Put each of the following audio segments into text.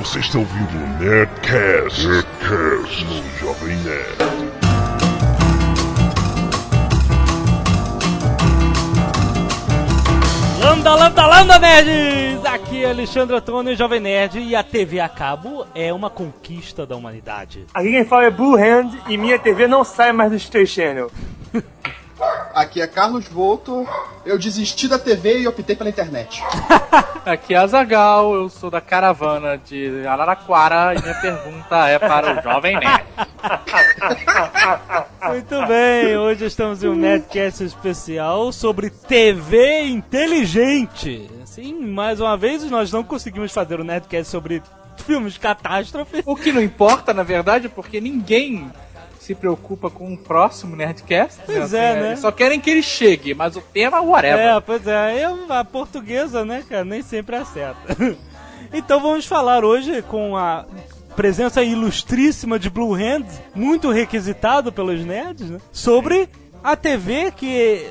Você está ouvindo o Nerdcast, Nerdcast no Jovem Nerd. Lambda, lambda, lambda, nerds! Aqui é Alexandre Antônio, Jovem Nerd, e a TV a cabo é uma conquista da humanidade. Aqui quem fala é Blue Hand e minha TV não sai mais do Stay Channel. Aqui é Carlos Volto. Eu desisti da TV e optei pela internet. Aqui é Azagal, eu sou da caravana de Araraquara e minha pergunta é para o Jovem Nerd. Muito bem, hoje estamos em um Nerdcast especial sobre TV inteligente. Sim, mais uma vez nós não conseguimos fazer um Nerdcast sobre filmes de catástrofe. O que não importa, na verdade, porque ninguém se preocupa com o próximo Nerdcast. Pois é, né? Só querem que ele chegue, mas o tema, whatever. É, pois é, eu, a portuguesa, né, cara, nem sempre acerta. Então vamos falar hoje com a presença ilustríssima de Blue Hand, muito requisitado pelos nerds, né? Sobre a TV que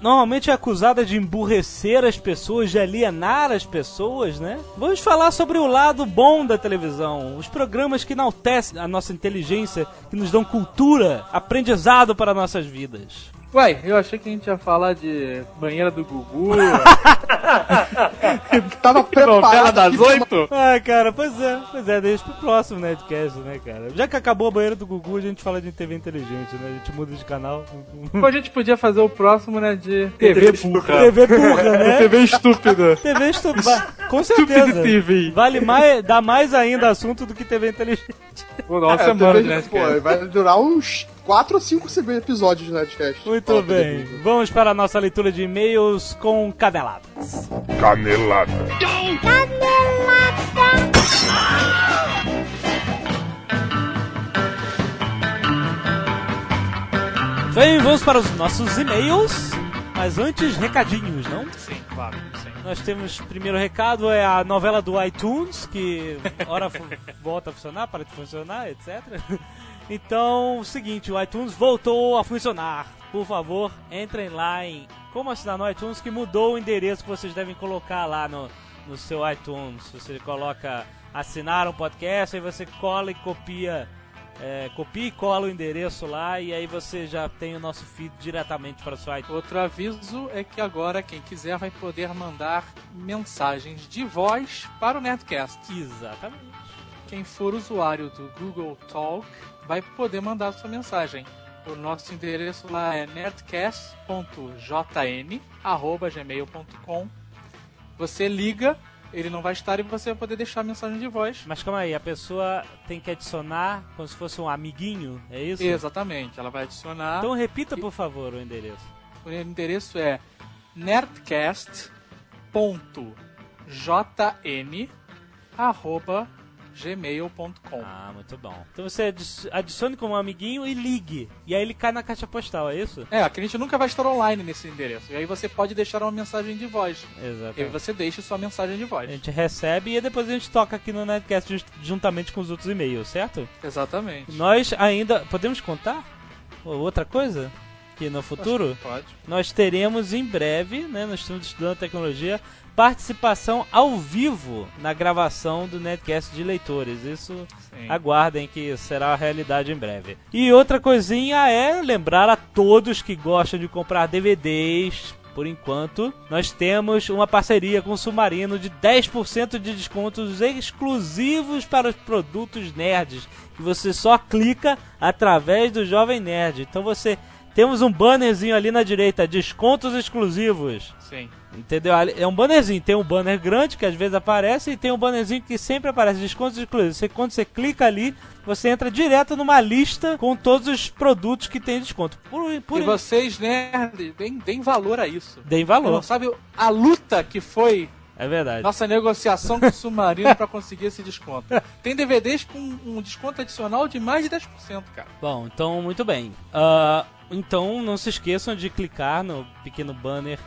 normalmente é acusada de emburrecer as pessoas, de alienar as pessoas, né? Vamos falar sobre o lado bom da televisão, os programas que enaltecem a nossa inteligência, que nos dão cultura, aprendizado para nossas vidas. Uai, eu achei que a gente ia falar de banheira do Gugu, Tava novela preparado das aqui pra- oito. Ah, cara, pois é, pois é, deixa pro próximo Nerdcast, né, cara? Já que acabou a banheira do Gugu, a gente fala de TV inteligente, né? A gente muda de canal. Pô, a gente podia fazer o próximo, né, de TV burra. TV burra, né? TV estúpida. TV estúpida. Com Stupid certeza. TV. Vale mais, dá mais ainda assunto do que TV inteligente. Pô, nossa É, semana, TV, né, pô, vai durar uns 4 ou 5 episódios de Nerdcast. Muito Fala, bem. Vamos para a nossa leitura de e-mails com caneladas. Canelada. Bem, vamos para os nossos e-mails. Mas antes, recadinhos, não? Sim, claro, sim. Nós temos, primeiro recado é a novela do iTunes, que hora volta a funcionar, para de funcionar, etc. Então, o seguinte, o iTunes voltou a funcionar. Por favor, entrem lá em como assinar no iTunes, que mudou o endereço que vocês devem colocar lá no, no seu iTunes. Você coloca assinar um podcast, aí você cola e copia, é, copia e cola o endereço lá, e aí você já tem o nosso feed diretamente para o seu iTunes. Outro aviso é que agora quem quiser vai poder mandar mensagens de voz para o Nerdcast. Exatamente. Quem for usuário do Google Talk vai poder mandar sua mensagem. O nosso endereço lá é nerdcast.jn@gmail.com. Você liga, ele não vai estar e você vai poder deixar a mensagem de voz. Mas calma aí, a pessoa tem que adicionar como se fosse um amiguinho, é isso? Exatamente, ela vai adicionar. Então repita, por favor, o endereço. O endereço é nerdcast.jn@gmail.com. Ah, muito bom. Então você adi- adicione como amiguinho e ligue. E aí ele cai na caixa postal, é isso? É, a gente nunca vai estar online nesse endereço. E aí você pode deixar uma mensagem de voz. E aí Exatamente. você deixa sua mensagem de A voz. gente recebe e depois a gente toca aqui no Netcast juntamente com os outros e-mails, certo? Exatamente. Nós ainda. Podemos contar? Ou Outra coisa? Que no futuro Pode. nós teremos em breve, né? Nós estamos estudando tecnologia, participação ao vivo na gravação do Netcast de leitores. Isso Sim. Aguardem que será a realidade em breve. E outra coisinha é lembrar a todos que gostam de comprar DVDs. Por enquanto, nós temos uma parceria com o Submarino de 10% de descontos exclusivos para os produtos nerds, que você só clica através do Jovem Nerd. Então você temos um bannerzinho ali na direita, descontos exclusivos. Sim. Entendeu? É um bannerzinho. Tem um banner grande que às vezes aparece e tem um bannerzinho que sempre aparece descontos exclusivos. Você, quando você clica ali, você entra direto numa lista com todos os produtos que tem desconto. Por, por E vocês, nerds, deem, deem valor a isso. Deem Não valor. sabe a luta que foi É verdade. nossa negociação com o Submarino para conseguir esse desconto. Tem DVDs com um desconto adicional de mais de 10%, cara. Bom, então muito bem. Ah, então não se esqueçam de clicar no pequeno banner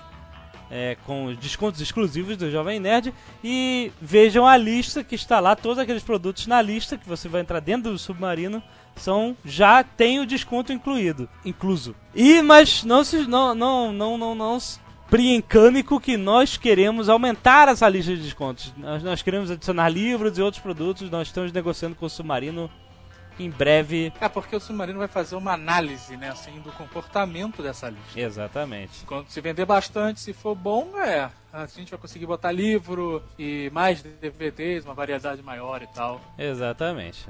é, com os descontos exclusivos do Jovem Nerd e vejam a lista que está lá, todos aqueles produtos na lista que você vai entrar dentro do submarino são já tem o desconto incluído, incluso. E mas não se não não não não, não Priencânico que nós queremos aumentar essa lista de descontos. Nós, nós queremos adicionar livros e outros produtos. Nós estamos negociando com o Submarino em breve. É porque o Submarino vai fazer uma análise, né, assim, do comportamento dessa lista. Exatamente. Quando se vender bastante, se for bom, é. A gente vai conseguir botar livro e mais DVDs, uma variedade maior e tal. Exatamente.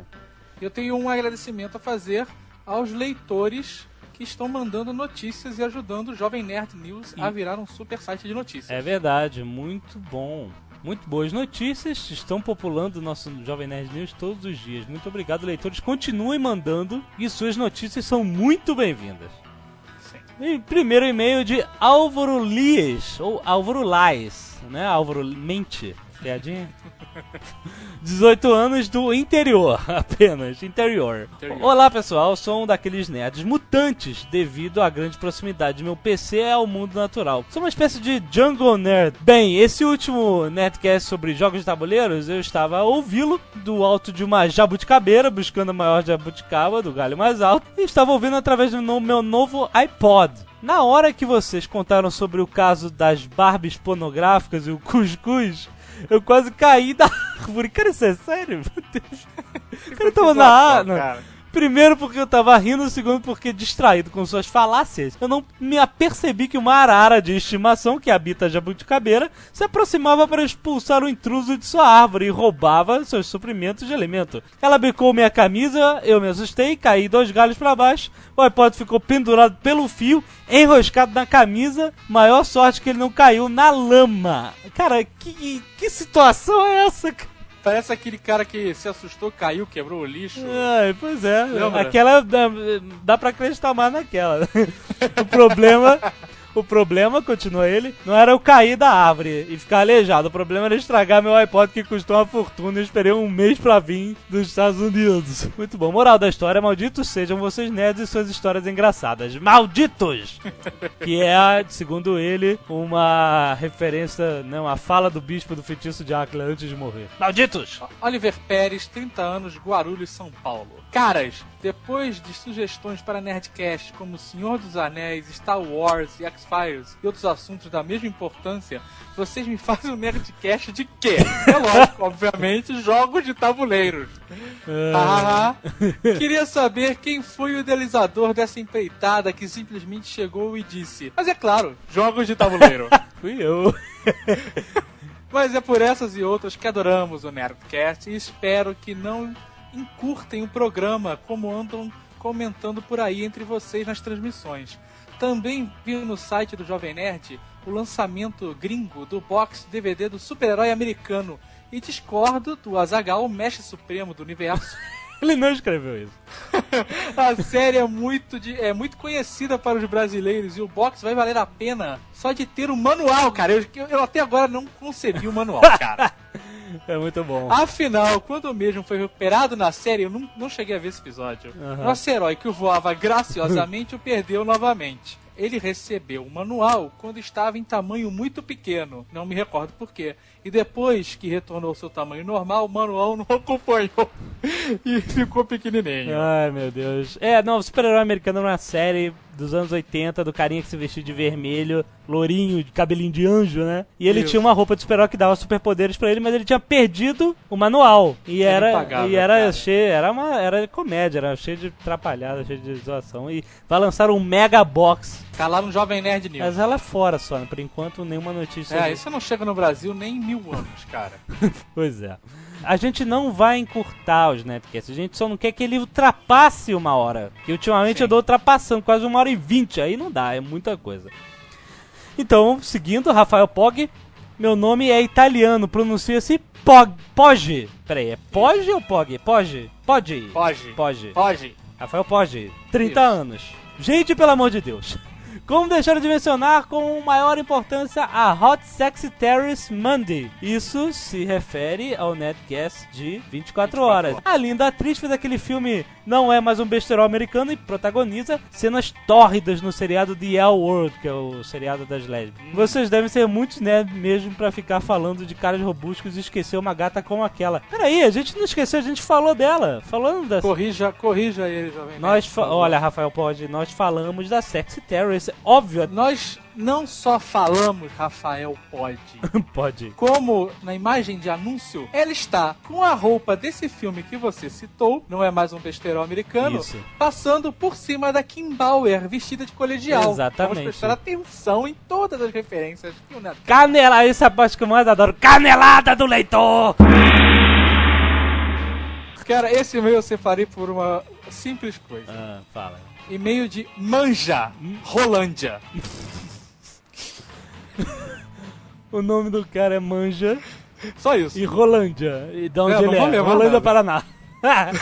Eu tenho um agradecimento a fazer aos leitores que estão mandando notícias e ajudando o Jovem Nerd News a virar um super site de notícias. É verdade, muito bom. Muito boas notícias, estão populando o nosso Jovem Nerd News todos os dias. Muito obrigado, leitores. Continuem mandando e suas notícias são muito bem-vindas. Sim. E primeiro e-mail de Álvaro Lies, ou Álvaro Lais, né? Álvaro Mente. Piadinha? 18 anos do interior, apenas, interior. Interior. Olá pessoal, sou um daqueles nerds mutantes devido à grande proximidade de meu PC ao mundo natural. Sou uma espécie de jungle nerd. Bem, esse último nerdcast sobre jogos de tabuleiros, eu estava a ouvi-lo do alto de uma jabuticabeira, buscando a maior jabuticaba do galho mais alto, e estava ouvindo através do meu novo iPod. Na hora que vocês contaram sobre o caso das Barbies pornográficas e o cuscuz, eu quase caí da árvore. Cara, isso é sério? Meu Deus. O cara tava na árvore. Primeiro porque eu tava rindo, segundo porque distraído com suas falácias, eu não me apercebi que uma arara de estimação que habita a jabuticabeira se aproximava para expulsar o intruso de sua árvore e roubava seus suprimentos de alimento. Ela bicou minha camisa, eu me assustei, caí dois galhos para baixo, o iPod ficou pendurado pelo fio, enroscado na camisa, maior sorte que ele não caiu na lama. Cara, que, que situação é essa, cara? Parece aquele cara que se assustou, caiu, quebrou o lixo. Ai, pois é. Lembra? Aquela dá, dá pra acreditar mais naquela. o problema. O problema, continua ele, não era eu cair da árvore e ficar aleijado. O problema era estragar meu iPod que custou uma fortuna. Eu esperei um mês pra vir dos Estados Unidos. Muito bom. Moral da história: malditos sejam vocês nerds e suas histórias engraçadas. Malditos! que é, segundo ele, uma referência, não, a fala do bispo do feitiço de Áquila antes de morrer. Malditos! Oliver Pérez, 30 anos, Guarulhos, São Paulo. Caras, depois de sugestões para Nerdcast como Senhor dos Anéis, Star Wars e X-Files e outros assuntos da mesma importância, vocês me fazem um Nerdcast de quê? É lógico, obviamente, jogos de tabuleiros. Ah, queria saber quem foi o idealizador dessa empreitada que simplesmente chegou e disse: Mas é claro, jogos de tabuleiro. Fui eu. Mas é por essas e outras que adoramos o Nerdcast e espero que não encurtem o programa como andam comentando por aí entre vocês nas transmissões. Também vi no site do Jovem Nerd o lançamento gringo do box DVD do super-herói americano e discordo do Azagal, mestre supremo do universo. Ele não escreveu isso. A série é muito, de- é muito conhecida para os brasileiros e o box vai valer a pena só de ter o manual, cara. Eu, eu- eu até agora não concebi o manual, cara. É muito bom. Afinal, quando o mesmo foi recuperado na série, eu não, não cheguei a ver esse episódio. Aham. Nosso herói que o voava graciosamente o perdeu novamente. Ele recebeu o manual quando estava em tamanho muito pequeno, não me recordo por quê. E depois que retornou ao seu tamanho normal, o manual não acompanhou e ficou pequenininho. Ai, meu Deus. É, não, o super-herói americano era uma série dos anos 80, do carinha que se vestia de vermelho, lourinho, de cabelinho de anjo, né? E ele tinha uma roupa de super-herói que dava superpoderes pra ele, mas ele tinha perdido o manual. E Era e era cara. cheio, era uma era comédia, era cheio de atrapalhada, cheio de zoação. E vai lançar um mega box. Tá lá no Jovem Nerd News. Mas ela é fora só, né? Por enquanto, nenhuma notícia. É, isso não chega no Brasil nem em mil anos, cara. Pois é. A gente não vai encurtar os Netcasts, a gente só não quer que ele ultrapasse uma hora. Que ultimamente Sim. eu dou ultrapassando quase uma hora e vinte, aí não dá, é muita coisa. Então, seguindo, Rafael Pog, meu nome é italiano, pronuncia-se Pog. Poggi. Peraí, é Poggi ou Pog? Poggi. Poggi. Pode. Poggi. Pode. Rafael Poggi, 30 Isso. anos. Gente, pelo amor de Deus. Como deixar de mencionar com maior importância a Hot Sexy Terrorist Monday? Isso se refere ao Netcast de 24 horas. A linda atriz fez aquele filme Não é mais um besterol americano e protagoniza cenas tórridas no seriado The L World, que é o seriado das lésbicas. Vocês devem ser muitos nerds mesmo pra ficar falando de caras robustos e esquecer uma gata como aquela. Peraí, a gente não esqueceu, a gente falou dela. Falando da Corrija, corrija ele, Jovem nós, fa- olha, Rafael, pode, nós falamos da Sexy Terrorist óbvio. Nós não só falamos Rafael pode, Pode. como na imagem de anúncio, ela está com a roupa desse filme que você citou, não é mais um besteirão americano, Isso. passando por cima da Kim Bauer, vestida de colegial. Exatamente. Vamos prestar atenção em todas as referências que o Neto Canela, essa é a parte que eu mais adoro. Canelada do leitor! Cara, esse e-mail eu separei por uma simples coisa. Ah, fala. E-mail de Manja, Rolândia. O nome do cara é Manja Só isso. e Rolândia. E de onde É, não ele é? levar Rolândia, nada. Paraná.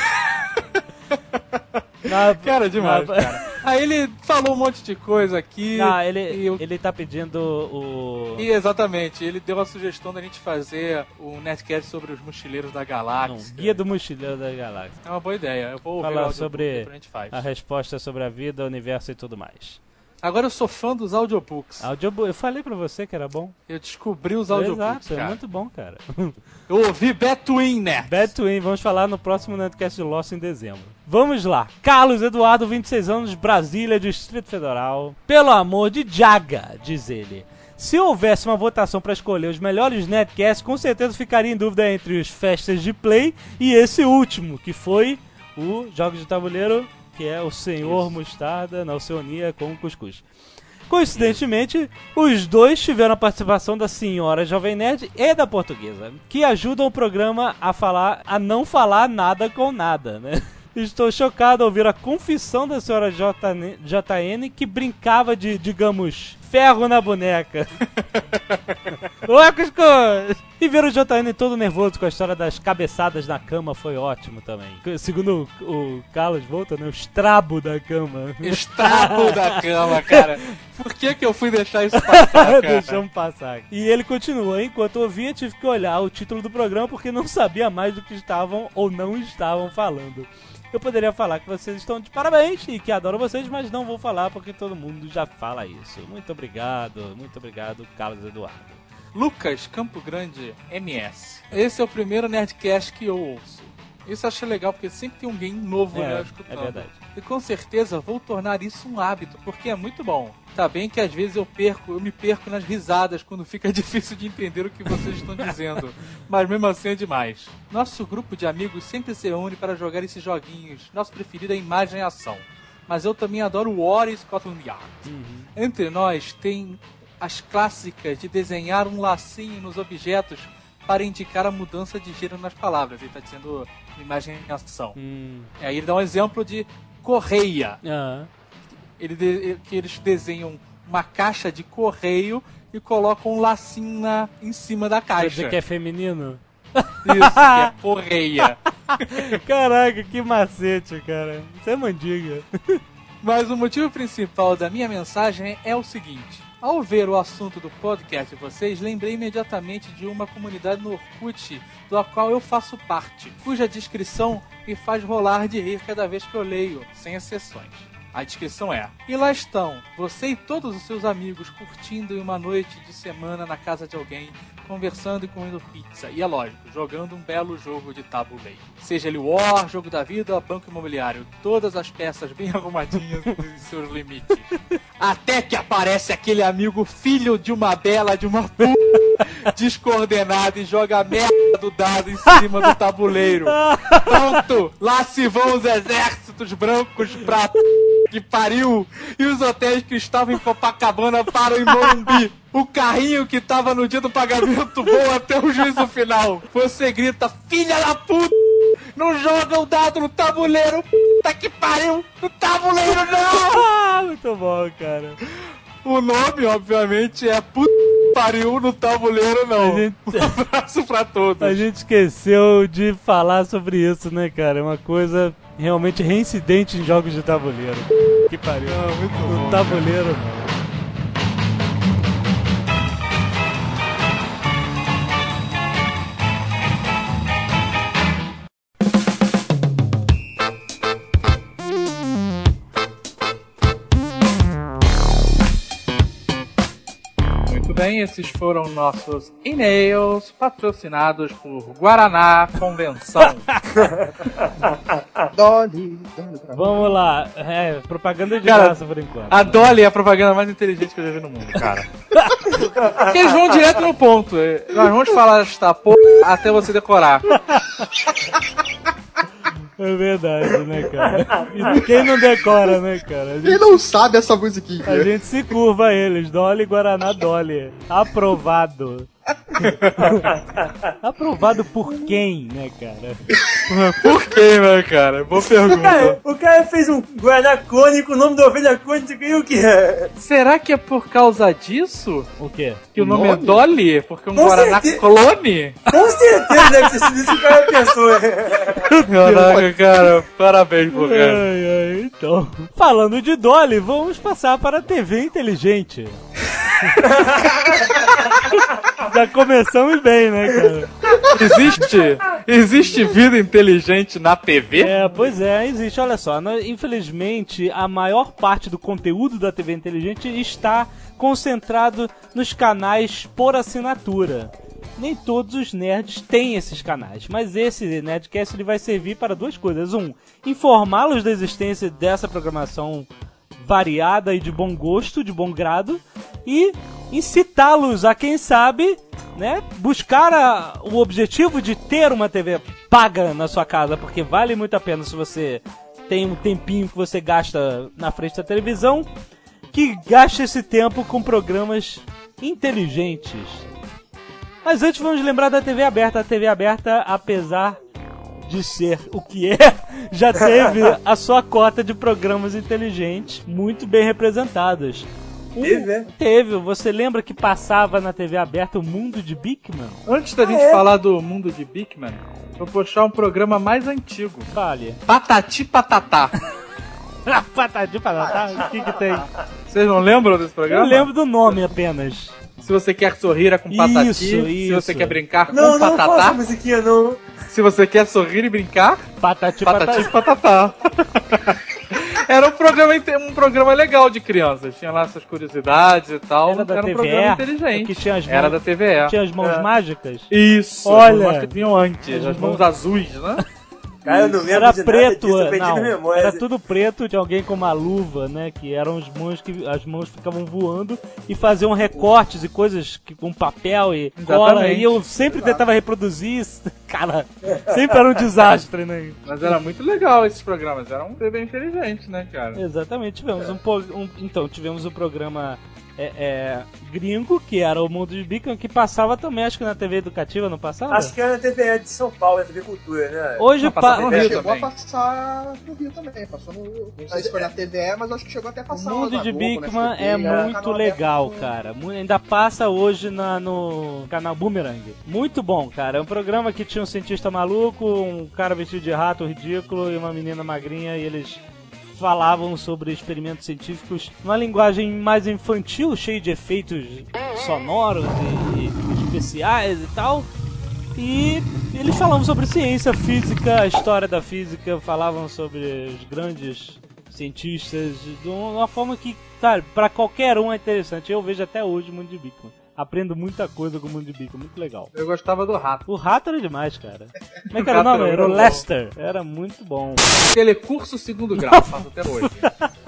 Na- Cara, demais, na- cara. Aí ele falou um monte de coisa aqui. Não, ele, eu- ele tá pedindo o. E exatamente, ele deu a sugestão da gente fazer um netcast sobre os mochileiros da Não, galáxia. Guia do Mochileiro da Galáxia. É uma boa ideia. Eu vou Falar sobre a a resposta sobre a vida, o universo e tudo mais. Agora eu sou fã dos audiobooks. Audiobook, eu falei pra você que era bom. Eu descobri os audiobooks, Exato, é muito bom, cara. Eu ouvi Between Nerds. Bad Twin, vamos falar no próximo Netcast de Lost em dezembro. Vamos lá. Carlos Eduardo, 26 anos, Brasília, Distrito Federal. Pelo amor de Jaga, diz ele. Se houvesse uma votação para escolher os melhores netcasts, com certeza ficaria em dúvida entre os Festas de Play e esse último, que foi o Jogos de Tabuleiro, que é o Senhor Mostarda na Oceania com o Cuscuz. Coincidentemente, os dois tiveram a participação da senhora Jovem Nerd e da portuguesa, que ajudam o programa a falar, a não falar nada com nada, né? Estou chocado ao ouvir a confissão da senhora JN, JN que brincava de, digamos, ferro na boneca. Oi, Cuscuz! E ver o JN todo nervoso com a história das cabeçadas na cama foi ótimo também. Segundo o, o Carlos Volta, né? O estrabo da cama. Estrago da cama, cara. Por que que eu fui deixar isso passar, cara? Deixamos passar. E ele continua, enquanto eu ouvia, tive que olhar o título do programa porque não sabia mais do que estavam ou não estavam falando. Eu poderia falar que vocês estão de parabéns e que adoro vocês, mas não vou falar porque todo mundo já fala isso. Muito obrigado, muito obrigado, Carlos Eduardo. Lucas Campo Grande MS. Esse é o primeiro Nerdcast que eu ouço. Isso eu achei legal, porque sempre tem alguém novo né, É, escutando. é verdade. E com certeza vou tornar isso um hábito, porque é muito bom. Tá bem que às vezes eu perco, eu me perco nas risadas quando fica difícil de entender o que vocês estão dizendo. Mas mesmo assim é demais. Nosso grupo de amigos sempre se reúne para jogar esses joguinhos. Nosso preferido é imagem e ação. Mas eu também adoro War e Scotland Yard. Entre nós tem as clássicas de desenhar um lacinho nos objetos para indicar a mudança de gênero nas palavras. Ele está dizendo imagem e ação. Hum. Aí ele dá um exemplo de correia. Ah, Ele de- que eles desenham uma caixa de correio e colocam um lacinho na, em cima da quer dizer caixa. que é feminino? Isso, que é correia. Caraca, que macete, cara. Isso é mandiga. Mas o motivo principal da minha mensagem é o seguinte. Ao ver o assunto do podcast de vocês, lembrei imediatamente de uma comunidade no Orkut, da qual eu faço parte, cuja descrição me faz rolar de rir cada vez que eu leio, sem exceções. A descrição é: E lá estão, você e todos os seus amigos curtindo uma noite de semana na casa de alguém, conversando e comendo pizza. E é lógico, jogando um belo jogo de tabuleiro. Seja ele War, jogo da vida banco imobiliário, todas as peças bem arrumadinhas em seus limites. Até que aparece aquele amigo filho de uma bela de uma p... descoordenado e joga a merda do dado em cima do tabuleiro. Pronto, lá se vão os exércitos brancos pra. Que pariu e os hotéis que estavam em Copacabana param em Morumbi. O carrinho que tava no dia do pagamento voa até o juízo final. Você grita, filha da puta! Não joga o dado no tabuleiro, puta que pariu! No tabuleiro não! Ah, muito bom, cara. O nome, obviamente, é puta que pariu no tabuleiro não. A gente- Um abraço pra todos. A gente esqueceu de falar sobre isso, né, cara? É uma coisa realmente reincidente em jogos de tabuleiro. Que pariu. Ah, muito No bom. tabuleiro, não. Bem. esses foram nossos e-mails patrocinados por Guaraná Convenção. Dolly, Vamos lá. É, propaganda de Cara, graça por enquanto. A Dolly é a propaganda mais inteligente que eu já vi no mundo, cara. Porque eles vão direto no ponto. Nós vamos falar esta porra até você decorar. É verdade, né, cara? E quem não decora, né, cara? A Quem gente, não sabe essa musiquinha? a gente se curva a eles. Dolly Guaraná Dolly. Aprovado. Aprovado por quem, né, cara? Por quê, né, cara? Boa pergunta. Cara, o cara fez um Guaraná clone com o nome da ovelha clone, você ganhou o que é? Será que é por causa disso O quê? que o nome, é Nome? Dolly? Porque é um Com Guaraná certeza. clone? Com certeza deve ter sido isso que o cara pensou. Caraca, cara, parabéns, pô, cara. Ai, ai, então. Falando de Dolly, vamos passar para a TV inteligente. Já começamos bem, né, cara? Existe, existe vida inteligente na TV? É, pois é, existe. Olha só, né, infelizmente, a maior parte do conteúdo da TV inteligente está concentrado nos canais por assinatura. Nem todos os nerds têm esses canais, mas esse Nerdcast ele vai servir para duas coisas. Um, informá-los da existência dessa programação variada e de bom gosto, de bom grado, e incitá-los a, quem sabe, né, buscar a- o objetivo de ter uma TV paga na sua casa, porque vale muito a pena se você tem um tempinho que você gasta na frente da televisão, que gaste esse tempo com programas inteligentes. Mas antes vamos lembrar da TV aberta. A TV aberta, apesar de ser o que é, já teve a sua cota de programas inteligentes muito bem representados. Um- Teve, é? Teve. Você lembra que passava na TV aberta o Mundo de Bigman? Antes da gente falar do mundo de Bigman, vou puxar um programa mais antigo. Fale. Patati Patatá. Patati patatá, o que que tem? Vocês não lembram desse programa? Eu lembro do nome apenas. Se você quer sorrir é com patati. Isso, Se isso. você quer brincar Não, com não fala essa patatá. musiquinha, não. Se você quer sorrir e brincar, Patati patati patatá. patatá. Era um programa, um programa legal de crianças. Tinha lá essas curiosidades e tal. Era da um TVE, programa inteligente. que tinha as Era mãos- da TVE. Tinha as mãos É. mágicas? Isso. Olha. As mãos que vinham antes. As As mãos mãos- azuis, né? Cara, eu não lembro Era de preto, nada disso, não, memória. era tudo preto de alguém com uma luva, né? Que eram as mãos que as mãos ficavam voando e faziam recortes e coisas que, com papel e cola. E eu sempre tentava reproduzir isso. Cara, sempre era um desastre, né? Mas era muito legal esses programas. Era um bem inteligente, né, cara? Exatamente, tivemos um, po- um- então tivemos um programa é, é, gringo que era o Mundo de Beacon que passava também, acho que na TV educativa, não passava? Acho que era na TVE de São Paulo, na TV Cultura, né? Hoje Não, pa- no Rio chegou também. a passar no Rio também, passou no. Não sei se foi na TVE, mas acho que chegou até a O passar mundo lá na de Bigman SBT, é muito legal, cara. Ainda passa hoje na- no canal Boomerang. Muito bom, cara. É um programa que tinha um cientista maluco, um cara vestido de rato ridículo e uma menina magrinha e eles falavam sobre experimentos científicos numa linguagem mais infantil, cheio de efeitos sonoros e, especiais e tal. E eles falavam sobre ciência, física, a história da física, falavam sobre os grandes cientistas de uma forma que, pra qualquer um é interessante. Eu vejo até hoje o Mundo de Bigman. Aprendo muita coisa com o Mundo de Bigman, muito legal. Eu gostava do rato. O rato era demais, cara. Como é que era o nome? era o bom. Lester. Era muito bom. Telecurso segundo grau, faço até hoje.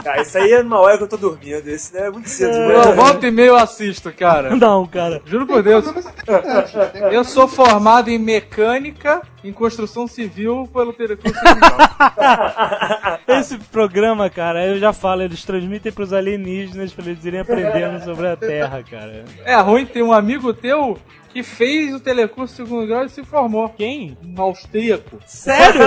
Cara, isso aí é numa hora que eu tô dormindo. Esse né, é muito cedo de Eu manhã. volta e meia eu assisto, cara. Não, cara. Juro por Deus. Eu sou formado em mecânica, em construção civil pelo Telecurso segundo grau. Esse programa, cara, eu já falo, eles transmitem pros alienígenas pra eles irem aprendendo sobre a Terra, cara. É ruim ter um amigo teu que fez o Telecurso segundo grau e se formou. Quem? Um austríaco. Sério?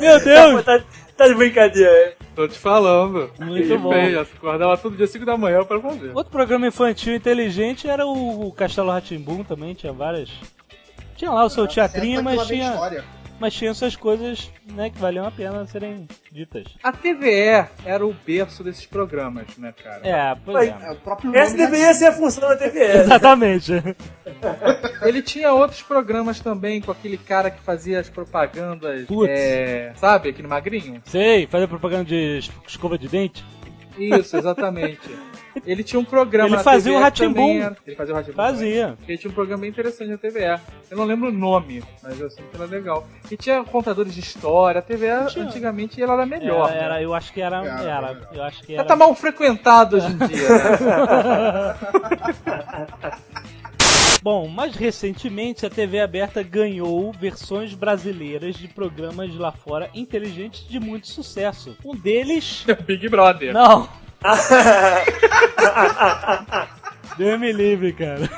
Meu Deus! Tá, tá de brincadeira. é. Tô te falando. Muito Ele bom. fez, acordava todo dia 5 da manhã pra fazer. Outro programa infantil inteligente era o Castelo Ratimbum também, tinha várias. Tinha lá o seu teatrinho, mas é bem tinha, história. mas tinha suas coisas né, que valiam a pena serem ditas. A TVE era o berço desses programas, né, cara? É, pois Mas- é. É, o próprio Essa nome já deveria ser a função da TVE. Exatamente. Ele tinha outros programas também com aquele cara que fazia as propagandas. Putz. É, sabe, aquele magrinho? Sei, fazer propaganda de es- escova de dente. Isso, exatamente. Ele tinha um programa Ele na fazia o também era- Ele fazia o Rá-Tim-Bum também. Fazia. Ele tinha um programa bem interessante na TVE. Eu não lembro o nome, mas eu sei que era legal. E tinha contadores de história. A TVE antigamente ela era melhor. Era, né? era- eu acho que era. Era, Era, eu acho que era. tá mal frequentado hoje em dia, né? Bom, mais recentemente a TV aberta ganhou versões brasileiras de programas de lá fora inteligentes de muito sucesso. Um deles. Big Brother. Não! Deus me livre, cara.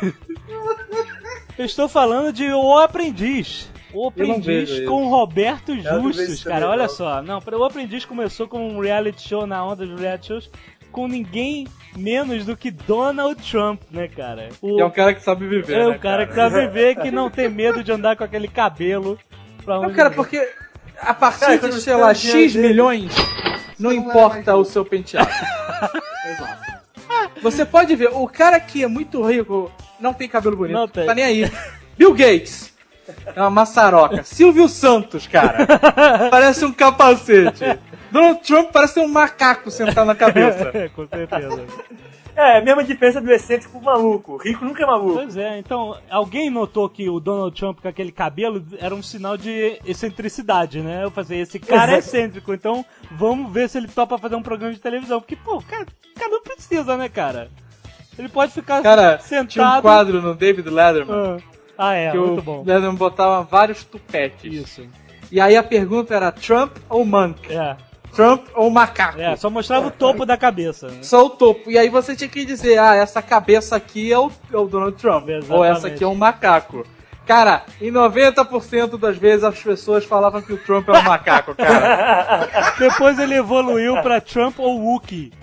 Eu estou falando de O Aprendiz. O Aprendiz com Roberto vejo Justus, cara. Olha só. Não, o Aprendiz começou com um reality show na onda dos reality shows com ninguém menos do que Donald Trump, né, cara? O, é um cara que sabe viver. é né, o cara que sabe viver, que não tem medo de andar com aquele cabelo. Pra Não, cara, porque a partir Cara, de, sei lá, X dele- milhões, não importa o seu penteado. Você pode ver, o cara que é muito rico não tem cabelo bonito, Não tem. tá nem aí. Bill Gates. É uma maçaroca. Silvio Santos, cara. Parece um capacete. Donald Trump parece um macaco sentado na cabeça. com certeza. É, a mesma diferença do excêntrico pro maluco. Rico nunca é maluco. Pois é, então, alguém notou que o Donald Trump com aquele cabelo era um sinal de excentricidade, né? Eu falei, esse cara é excêntrico, então vamos ver se ele topa fazer um programa de televisão. Porque, pô, o cara, o cara não precisa, né, cara? Ele pode ficar Cara, sentado. tinha um quadro no David Letterman Ah, ah, é, que muito o bom. Letterman botava vários tupetes. Isso. E aí a pergunta era Trump ou Monk? É, Trump ou macaco? é, só mostrava o topo da cabeça. né? Só o topo. E aí você tinha que dizer, ah, essa cabeça aqui é o, é o Donald Trump. Exatamente. Ou essa aqui é um macaco. Cara, em 90% das vezes as pessoas falavam que o Trump era um macaco, cara. Depois ele evoluiu pra Trump ou Wookie.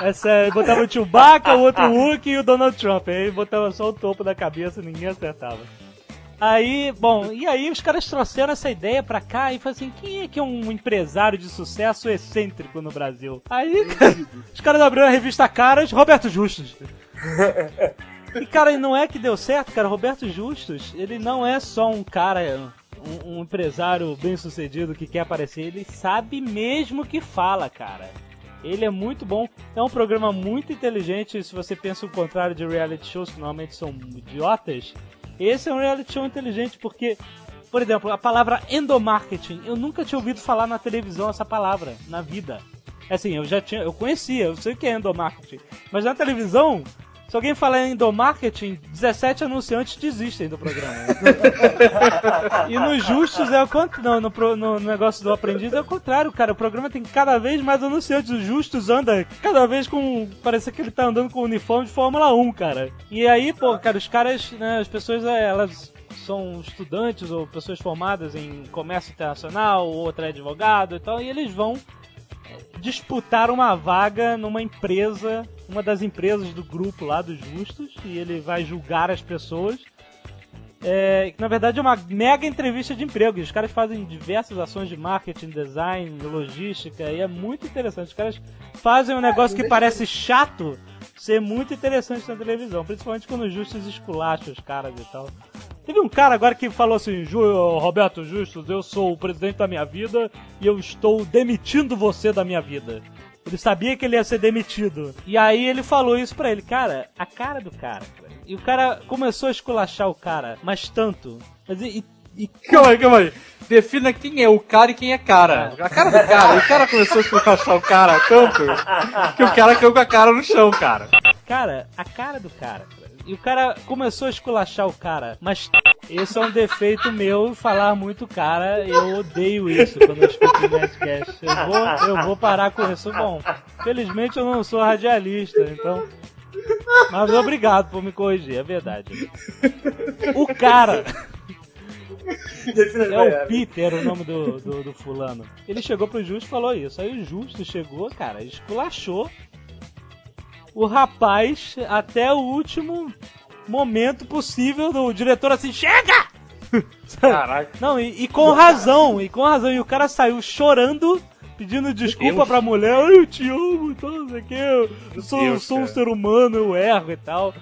Essa, ele botava o Chewbacca, o outro Wookie e o Donald Trump. Aí botava só o topo da cabeça ninguém acertava. Aí, bom, e aí os caras trouxeram essa ideia pra cá e falaram assim, quem é que é um empresário de sucesso excêntrico no Brasil? Aí, os caras abriram a revista Caras, Roberto Justus. E, cara, não é que deu certo, cara. Roberto Justus, ele não é só um cara, um, um empresário bem sucedido que quer aparecer. Ele sabe mesmo o que fala, cara. Ele é muito bom. É um programa muito inteligente. Se você pensa o contrário de reality shows, que normalmente são idiotas, esse é um reality show inteligente porque, por exemplo, a palavra endomarketing. Eu nunca tinha ouvido falar na televisão essa palavra, na vida. Assim, eu já tinha, eu conhecia, eu sei o que é endomarketing. Mas na televisão, se alguém falar em endomarketing, 17 anunciantes desistem do programa. e no Justus é o contrário. Não, no, no negócio do aprendiz é o contrário, cara. O programa tem cada vez mais anunciantes. O Justus anda cada vez com. Parece que ele tá andando com o uniforme de Fórmula 1, cara. E aí, pô, cara, os caras, né, as pessoas, é, elas são estudantes ou pessoas formadas em comércio internacional, ou outro é advogado e tal, e eles vão disputar uma vaga numa empresa, uma das empresas do grupo lá dos Justos, e ele vai julgar as pessoas. É, na verdade é uma mega entrevista de emprego. E os caras fazem diversas ações de marketing, design, logística, e é muito interessante. Os caras fazem um negócio que parece chato ser muito interessante na televisão, principalmente quando o Justus esculacha os caras e tal. Teve um cara agora que falou assim: Ju, Roberto Justus, eu sou o presidente da minha vida e eu estou demitindo você da minha vida. Ele sabia que ele ia ser demitido. E aí ele falou isso pra ele, cara, a cara do cara. cara. E o cara começou a esculachar o cara, mas tanto. Mas e, e- Calma aí, calma aí. Defina quem é o cara e quem é cara. A cara do cara. O cara começou a esculachar o cara tanto que o cara caiu com a cara no chão, cara. Cara, a cara do cara. cara. E o cara começou a esculachar o cara, mas esse é um defeito meu, falar muito cara, eu odeio isso quando eu escuto o Nerdcast. Eu vou, eu vou parar com isso. Bom, felizmente eu não sou radialista, então... Mas obrigado por me corrigir, é verdade. O cara é o. Peter, o nome do, do, do fulano. Ele chegou pro Justo e falou isso. Aí o Justo chegou, cara, esculachou o rapaz até o último momento possível do diretor assim, chega! Caraca. Não, e, e com razão, e com razão. E o cara saiu chorando, pedindo desculpa pra mulher. Ai, eu te amo, então, não sei o que. Eu sou, Deus, sou um cara. ser humano, eu erro e tal.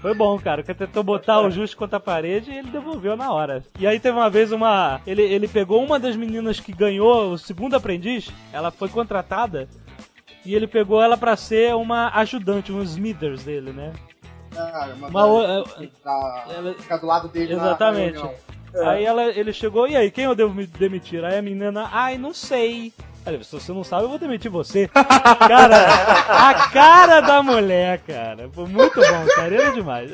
Foi bom, cara. Que tentou botar o justo contra a parede e ele devolveu na hora. E aí teve uma vez uma. Ele, ele pegou uma das meninas que ganhou o segundo aprendiz, ela foi contratada. E ele pegou ela pra ser uma ajudante, um Smithers dele, né? Ah, uma, Uma o- é- pra ela- ficar do lado dele na- na Exatamente. reunião. Aí ela, ele chegou, e aí, quem eu devo me demitir? Aí a menina, ai, não sei. Aí, se você não sabe, eu vou demitir você. cara, a cara da mulher, cara. Foi muito bom, cara. Ele é demais.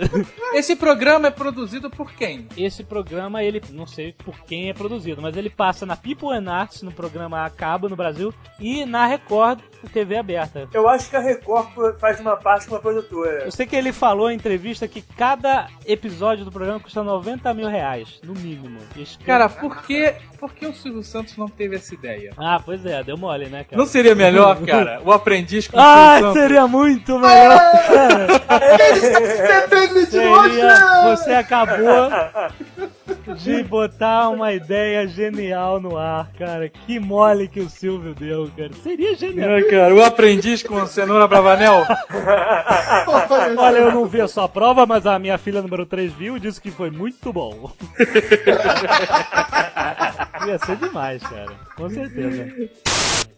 Esse programa é produzido por quem? Esse programa, ele, não sei por quem é produzido, mas ele passa na People and Arts, no programa Acaba no Brasil, e na Record, TV aberta. Eu acho que a Record faz uma parte com a produtora. Eu sei que ele falou em entrevista que cada episódio do programa custa 90 mil reais, no mínimo. Cara, por que, por que o Silvio Santos não teve essa ideia? Ah, pois é, deu mole, né, cara? Não seria melhor, cara, o aprendiz com o Ah, Silvio Santos? seria muito melhor, cara. Depende de! Seria, você acabou de botar uma ideia genial no ar, cara. Que mole que o Silvio deu, cara. Seria genial. Ah, cara, o aprendiz com cenoura bravanel? Olha, eu não vi a sua prova, mas a minha filha número 3 viu e disse que foi muito bom. Ia ser demais, cara. Com certeza.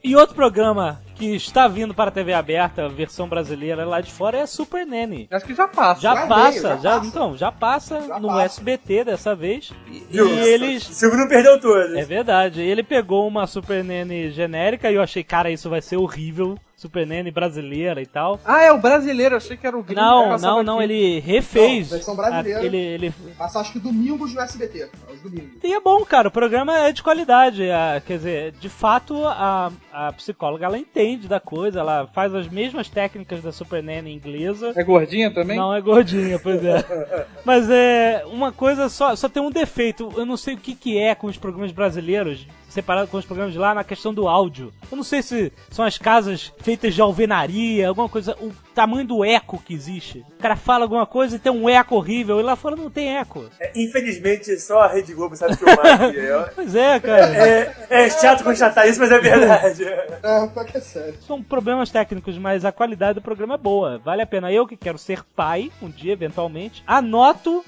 E outro programa que está vindo para a TV aberta, versão brasileira lá de fora, é a Super Nanny. Acho que já passa. Já, Já passa, veio, já já, passa. então, já passa Já no passa. SBT dessa vez. E, e eles. O Silvio não perdeu todas. É verdade. Ele pegou uma Super Nanny genérica e eu achei, cara, isso vai ser horrível. Super Nanny brasileira e tal. Ah, é o brasileiro, achei que era o gringo que Não, não, não, aqui. ele refez. Não, versão brasileira. a- Ele, ele... Passa acho que domingos no SBT. Aos domingos. E é bom, cara, o programa é de qualidade. a- quer dizer, de fato, a, a psicóloga ela entende da coisa, ela faz as mesmas técnicas da Super Nanny inglesa. É gordinha também? Não é gordinha, pois é. Mas é uma coisa só, só tem um defeito. Eu não sei o que, que é com os programas brasileiros, separado com os programas de lá, na questão do áudio. Eu não sei se são as casas feitas de alvenaria, alguma coisa, o tamanho do eco que existe. O cara fala alguma coisa e tem um eco horrível, e lá fora não tem eco. É, infelizmente, só a Rede Globo sabe filmar aqui. É, Pois é, cara. é, é chato constatar isso, mas é verdade. É, pior que é sério. São problemas técnicos, mas a qualidade do programa é boa. Vale a pena. Eu que quero ser pai, um dia, eventualmente, anoto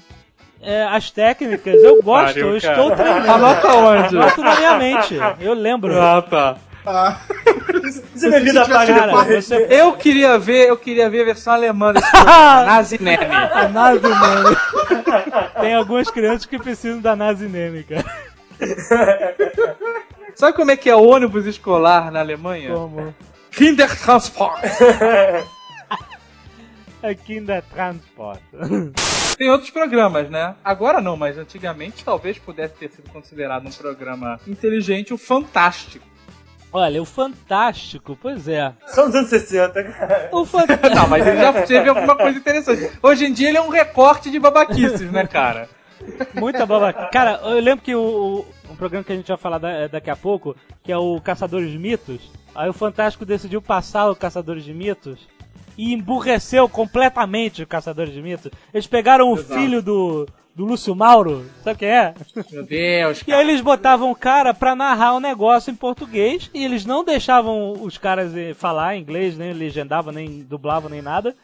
é, as técnicas. Eu gosto, Pariu, eu cara. estou treinando. Anota onde? Anoto na minha mente. Eu lembro. Ah, tá. Ah, é tivesse Cara, depois. você... Eu queria ver, eu queria ver a versão alemã desse programa, Nazi Neme. A Nazi Neme. Tem algumas crianças que precisam da Nazi Neme, cara. Sabe como é que é ônibus escolar na Alemanha? Como? Kindertransport. Aqui ainda transporta. Tem outros programas, né? Agora não, mas antigamente talvez pudesse ter sido considerado um programa inteligente, o Fantástico. Olha, o Fantástico, pois é. Só nos anos 60, cara. O Fantástico. Não, mas ele já teve alguma coisa interessante. Hoje em dia ele é um recorte de babaquices, né, cara? Muita babaca. Cara, eu lembro que o, o- um programa que a gente vai falar da- daqui a pouco, que é o Caçadores de Mitos, aí o Fantástico decidiu passar o Caçadores de Mitos e emburreceu completamente o Caçadores de Mitos. Eles pegaram o filho do, do Lúcio Mauro, sabe quem é? Meu Deus, E aí eles botavam o cara pra narrar o negócio em português e eles não deixavam os caras eh, falar inglês, nem legendavam, nem dublavam, nem nada.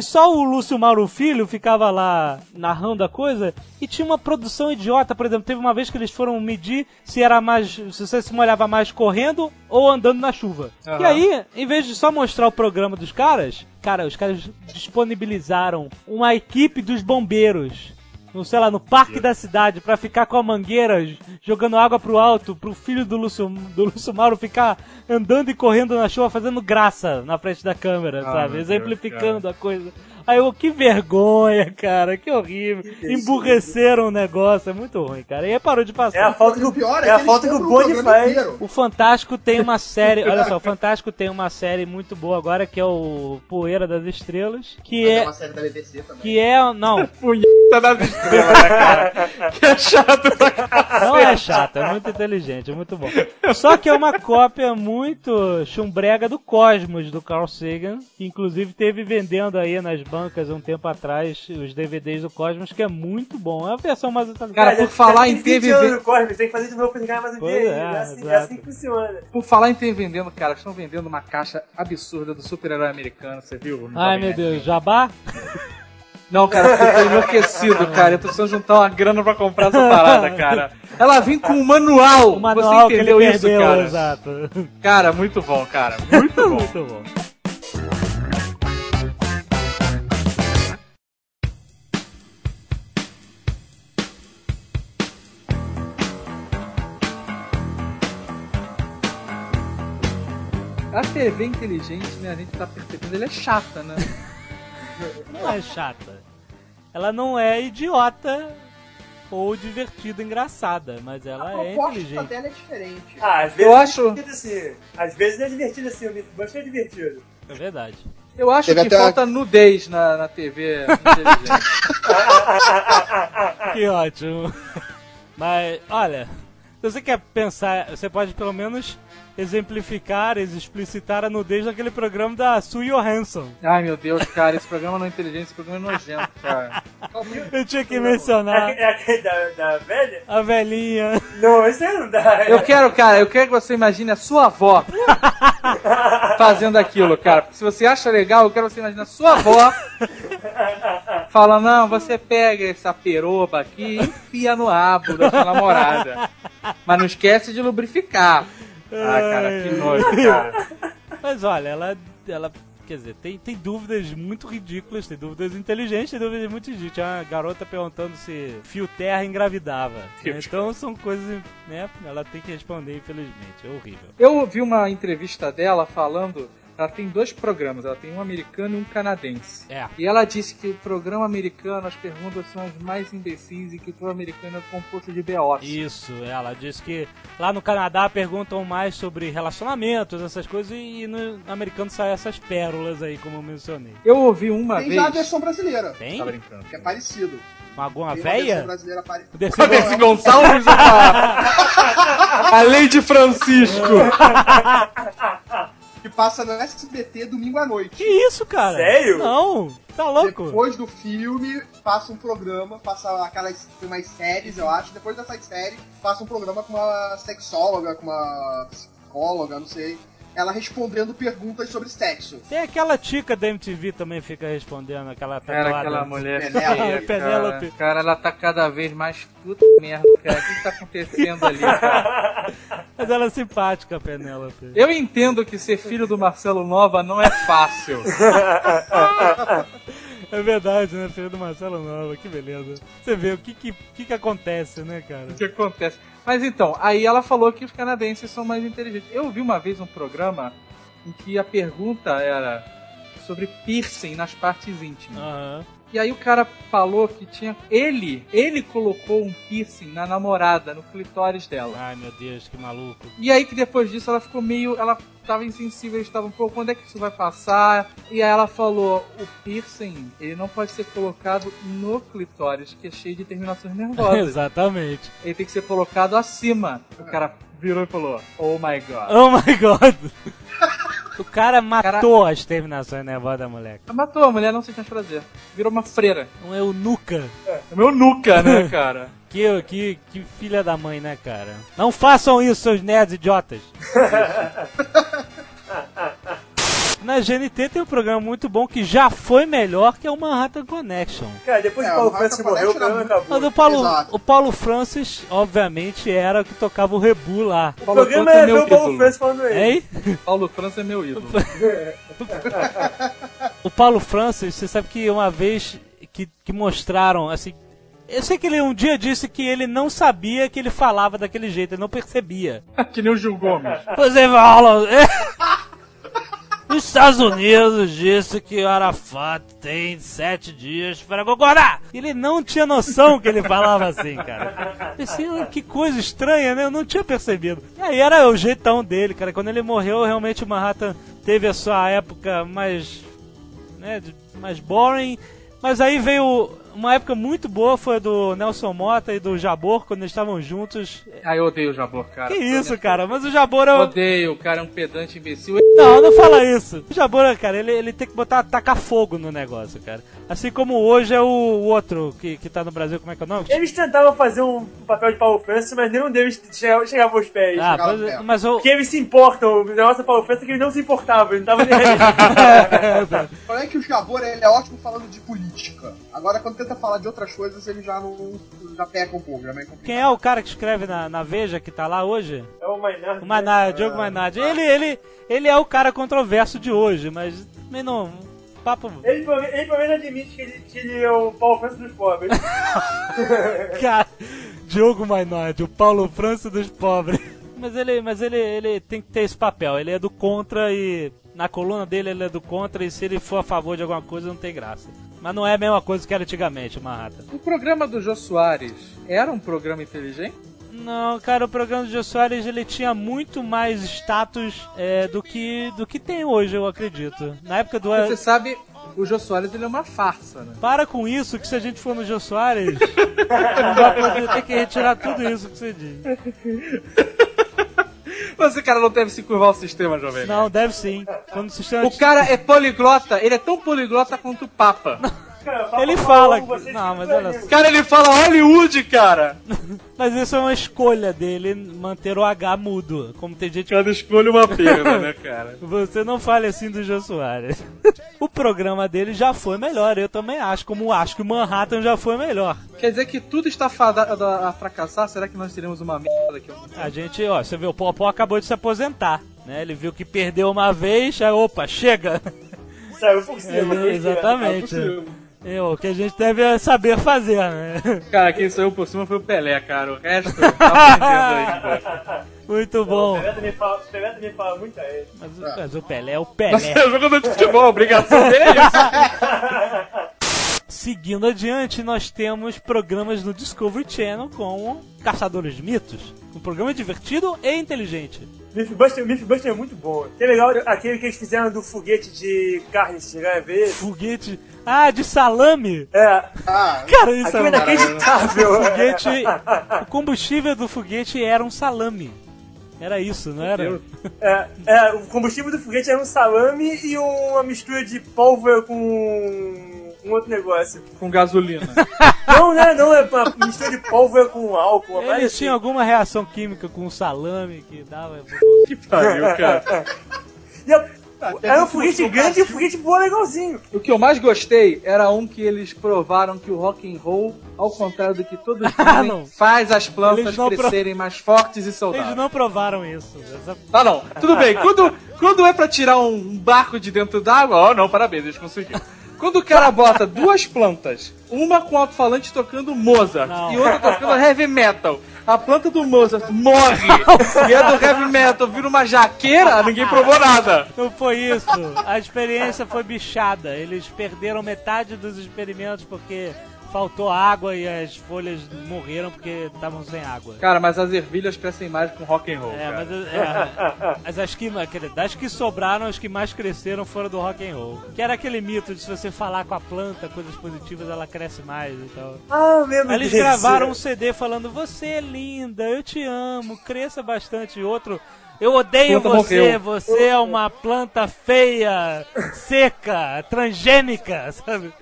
E só o Lúcio Mauro Filho ficava lá narrando a coisa e tinha uma produção idiota. Por exemplo, teve uma vez que eles foram medir se era mais. se você se molhava mais correndo ou andando na chuva. Aham. E aí, em vez de só mostrar o programa dos caras, cara, os caras disponibilizaram uma equipe dos bombeiros no, sei lá, no parque da cidade pra ficar com a mangueira jogando água pro alto, pro filho do Lúcio, do Lúcio Mauro ficar andando e correndo na chuva fazendo graça na frente da câmera, Ah, sabe? meu Deus, Exemplificando a coisa. Aí eu, que vergonha, cara, que horrível. Emburreceram o negócio, é muito ruim, cara. E aí parou de passar. É a falta que o pior é, é a que falta que o Boni faz. O Fantástico tem uma série, olha só, o Fantástico tem uma série muito boa agora que é o Poeira das Estrelas, que Mas é é uma série da BBC também. que é, não, Punheta das estrelas, né, cara? Que é chato pra. Não é chato, é muito inteligente, é muito bom. Só que é uma cópia muito chumbrega do Cosmos, do Carl Sagan, que inclusive teve vendendo aí nas bancas um tempo atrás os DVDs do Cosmos, que é muito bom. É a versão mais atualizada. Cara, por falar em ter no Cosmos, tem que fazer de novo pra ganhar mais um Pois dinheiro. é, É, assim, é assim que funciona. Por falar em ter vendendo, cara, estão vendendo uma caixa absurda do super-herói americano, você viu? No Ai meu? Deus, Jabá? Não, cara, eu tô enlouquecido, cara. Eu tô precisando juntar uma grana pra comprar essa parada, cara. Ela vem com um manual. O manual Você que ele entendeu isso, perdeu, cara? exato. Cara, muito bom, cara. Muito bom. Muito bom. A TV inteligente, né, a gente tá percebendo, ela é chata, né? Não é chata. Ela não é idiota ou divertida, engraçada, mas ela a é proposta inteligente. dela é diferente. Ah, às vezes Eu é acho- divertido assim. Às vezes é divertido assim, o Mythbusters é divertido. É verdade. Eu acho Teve que até a- falta nudez na, na TV inteligente. Que ótimo. Mas, olha, se você quer pensar, você pode pelo menos exemplificar, explicitar a nudez daquele programa da Sue Johansson. Ai meu Deus, cara, esse programa não é inteligente, esse programa é nojento, cara. Eu tinha que É, mencionar é aquele da, da velha? a velhinha. Não, esse aí não dá. Eu quero, cara, eu quero que você imagine a sua avó fazendo aquilo, cara. Porque se você acha legal, eu quero que você imagine a sua avó falando, não, você pega essa peroba aqui e enfia no rabo da sua namorada. Mas não esquece de lubrificar. Ah, cara, que nojo, cara. Mas olha, ela, ela quer dizer, tem, tem dúvidas muito ridículas, tem dúvidas inteligentes, tem dúvidas muito ridículas. Tinha uma garota perguntando se fio terra engravidava. Fio Então são coisas, né? Ela tem que responder, infelizmente. É horrível. Eu ouvi uma entrevista dela falando. Ela tem dois programas, ela tem um americano e um canadense. É. E ela disse que o programa americano, as perguntas são as mais imbecis e que o programa americano é composto de BOs. Isso, ela disse que lá no Canadá perguntam mais sobre relacionamentos, essas coisas, e no americano saem essas pérolas aí, como eu mencionei. Eu ouvi uma Tem vez. já a versão brasileira, Tem? Tá brincando. que é parecido. Alguma Tem uma versão véia? brasileira pare- O Dercy Desse Gonçalves ou a... a Lady Francisco? que passa no SBT domingo à noite. Que isso, cara? Sério? Não, tá louco? Depois do filme, passa um programa, passa aquelas tem umas séries, eu acho. Depois dessas séries, passa um programa com uma sexóloga, com uma psicóloga, não sei. Ela respondendo perguntas sobre sexo. Tem aquela tica da MTV também fica respondendo, aquela Cara, tatuada. aquela mulher Penélope. Penélope. cara. Cara, ela tá cada vez mais puta merda, cara. O que, que tá acontecendo ali, cara? Mas ela é simpática, a Penélope. Eu entendo que ser filho do Marcelo Nova não é fácil. É verdade, né? Filho do Marcelo Nova, que beleza. Você vê o que que, que, que acontece, né, cara? O que acontece? Mas então, aí ela falou que os canadenses são mais inteligentes. Eu vi uma vez um programa em que a pergunta era sobre piercing nas partes íntimas. Aham. E aí o cara falou que tinha. Ele, ele colocou um piercing na namorada, no clitóris dela. Ai, meu Deus, que maluco. E aí que depois disso ela ficou meio. Ela tava insensível, eles estavam, pô, quando é que isso vai passar? E aí ela falou, o piercing, ele não pode ser colocado no clitóris, que é cheio de terminações nervosas. Exatamente. ele tem que ser colocado acima. O cara virou e falou, oh my god. Oh my god. O cara matou as terminações nervosas da moleque. Matou a mulher, não se faz prazer. Virou uma freira. Um eunuca. É meu nuca, né, cara? Que, que, que filha da mãe, né, cara? Não façam isso, seus nerds idiotas. Na GNT tem um programa muito bom que já foi melhor, que é o Manhattan Connection. Cara, depois É, que o Paulo Francis morreu, o programa acabou. Mas o Paulo, Exato. o Paulo Francis, obviamente, era o que tocava o Rebu lá. O Paulo programa Francis é é meu o Paulo ídolo. Francis falando ele. Hein? Paulo França é meu ídolo. O Paulo Francis, você sabe que uma vez que, que mostraram, assim. Eu sei que ele um dia disse que ele não sabia que ele falava daquele jeito, ele não percebia. que nem o Gil Gomes. Você fala. Os Estados Unidos disse que Arafat tem sete dias para concordar. Ele não tinha noção que ele falava assim, cara. Pensei, "Ah, que coisa estranha, né? Eu não tinha percebido. E aí era o jeitão dele, cara. Quando ele morreu, realmente o Manhattan teve a sua época mais. né, mais boring. Mas aí veio uma época muito boa, foi a do Nelson Mota e do Jabor, quando eles estavam juntos. Ah, eu odeio o Jabor, cara. Que isso, cara? Mas o Jabor é o... Odeio, o cara é um pedante imbecil. Não, não fala isso. O Jabora, cara, ele, ele tem que botar, tacar fogo no negócio, cara. Assim como hoje é o, o outro que, que tá no Brasil, como é que é o nome? Eles tentavam fazer um papel de Paulo Francis, mas nenhum deles chegava, chegava aos pés. Ah, mas, mas o... Porque eles se importam, o negócio do Paulo Francis é que eles não se importavam, eles não estavam nem aí. Falei que o Jabor ele é ótimo falando de política. Agora, quando tenta falar de outras coisas, ele já não. já peca um pouco, já é meio complicado. Quem é o cara que escreve na, na Veja, que tá lá hoje? É o Maynard. O Maynard, Diogo Maynard. Ele, ele, ele é o cara controverso de hoje, mas também não... Papo... Ele, pelo menos- ele pelo menos admite que ele, que ele é o Paulo Francis dos pobres. Cara, Diogo Maynard, o Paulo França dos pobres. Mas ele, mas ele, ele tem que ter esse papel. Ele é do contra e na coluna dele ele é do contra e se ele for a favor de alguma coisa não tem graça. Mas não é a mesma coisa que era antigamente, o Manhattan. O programa do Jô Soares era um programa inteligente? Não, cara, o programa do Jô Soares ele tinha muito mais status é, do que do que tem hoje, eu acredito. Na época do Você sabe, o Jô Soares ele é uma farsa, né? Para com isso, que se a gente for no Jô Soares, vai poder ter que retirar tudo isso que você diz. Mas esse cara não deve se curvar ao sistema, jovem. Não, deve sim. Quando o sistema O cara é poliglota, ele é tão poliglota quanto o Papa. Ele fala não, mas olha amigos. Cara, ele fala Hollywood, cara. Mas isso é uma escolha dele, manter o H mudo. Como tem gente que. Cada escolha uma perda, né, cara? Você não fale assim do Jô Soares. o programa dele já foi melhor, eu também acho. Como acho que o Manhattan já foi melhor. Quer dizer que tudo está fadado a fracassar? Será que nós teremos uma merda daqui a um? A gente, ó, você vê, o Popó acabou de se aposentar. Né? Ele viu que perdeu uma vez, aí, opa, chega! Saiu por cima. É, exatamente. É, o que a gente deve saber fazer, né? Cara, quem saiu por cima foi o Pelé, cara. O resto tá aprendendo ainda. Muito O bom. Pelé também fala, o Pelé também fala muito a ele. Mas, o- mas o Pelé é o Mas Pelé. é jogador de futebol, obrigação dele é isso. Seguindo adiante, nós temos programas no Discovery Channel com Caçadores de Mitos. Um programa divertido e inteligente. Mythbuster, Mythbuster é muito bom. Que é legal aquele que eles fizeram do foguete de carne, se chegar a ver. Foguete. Ah, de salame! É, Ah, Cara, isso é é inacreditável. foguete. O combustível do foguete era um salame. Era isso, não era? É, é, o combustível do foguete era um salame e uma mistura de pólvora com um outro negócio. Com gasolina. Não, né? Não, é uma mistura de pólvora com álcool. Eles assim. tinham alguma reação química com o salame que dava. que pariu, cara. E a- teve era um foguete grande e um foguete boa legalzinho. O que eu mais gostei era um que eles provaram que o rock and roll, ao contrário do que todos Ah, dizem, não. faz as plantas Eles não pro- crescerem mais fortes e Eles saudáveis. não provaram isso. Essa- Tá não, tudo bem. Quando, quando é pra tirar um barco de dentro d'água, ó, não, parabéns, eles conseguiram. Quando o cara bota duas plantas, uma com alto-falante tocando Mozart Não. e outra tocando heavy metal, a planta do Mozart morre e a do heavy metal vira uma jaqueira, ninguém provou nada. Não foi isso. A experiência foi bichada. Eles perderam metade dos experimentos porque faltou água e as folhas morreram porque estavam sem água. Cara, mas as ervilhas crescem mais com rock and roll, É, cara. mas, é, mas as que, quer dizer, das que sobraram, as que mais cresceram foram do rock and roll. Que era aquele mito de se você falar com a planta coisas positivas, ela cresce mais e tal. Ah, meu Aí eles Deus. gravaram um CD falando: Você é linda, eu te amo, cresça bastante. E outro. Eu odeio Planta você, morreu." você é uma planta feia, seca, transgênica, sabe?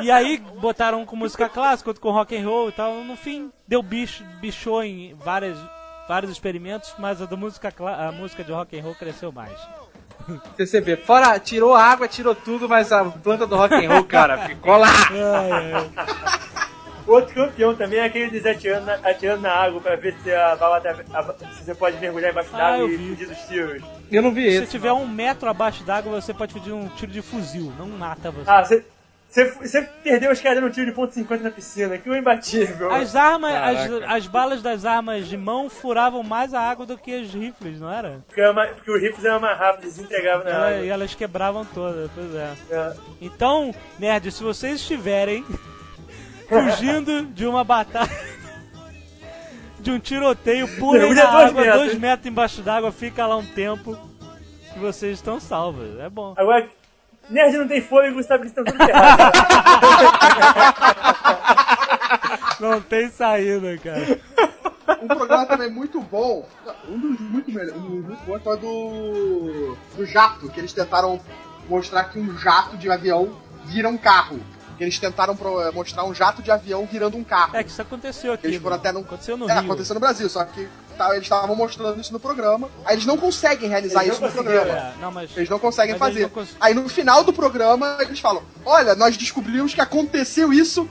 E aí botaram um com música clássica, outro com rock and roll e tal. No fim, deu bicho, bichou em várias, vários experimentos, mas a da música, a música de rock and roll cresceu mais. Você vê, fora, tirou a água, tirou tudo, mas a planta do rock and roll, cara, ficou lá. Ai, ai. Outro campeão também é aquele de atirando na, atirando na água pra ver se a bala tá, a- se você pode mergulhar embaixo Ah, d'água e fugir dos tiros. Eu não vi Se esse. tiver um metro abaixo d'água, você pode pedir um tiro de fuzil, não mata você. Ah, você, você, você perdeu os caras no tiro de ponto 50 na piscina, que o imbatível. As armas, as, as balas das armas de mão furavam mais a água do que as rifles, não era? Porque, era mais- porque os rifles eram mais rápidos, desintegravam na Ela- água. e elas quebravam todas, pois é. É. Então, nerd, se vocês estiverem fugindo de uma batalha, de um tiroteio, pulem Mergulha na dois água, metros. dois metros embaixo d'água, fica lá um tempo que vocês estão salvos. É bom. Agora, nerd não tem fôlego, sabe que estão tudo errado. Não tem saída, cara. Um programa também muito bom, um dos muito melhores, um dos muito bons foi do, do jato, que eles tentaram mostrar que um jato de avião vira um carro. Que eles tentaram pro- mostrar um jato de avião virando um carro. É que isso aconteceu aqui. Eles foram até no- Aconteceu no É, Rio. aconteceu no Brasil, só que tá, eles estavam mostrando isso no programa. Aí eles não conseguem realizar Eles isso no programa. É, não, mas... Eles não conseguem Mas fazer. não cons- Aí no final do programa eles falam: Olha, nós descobrimos que aconteceu isso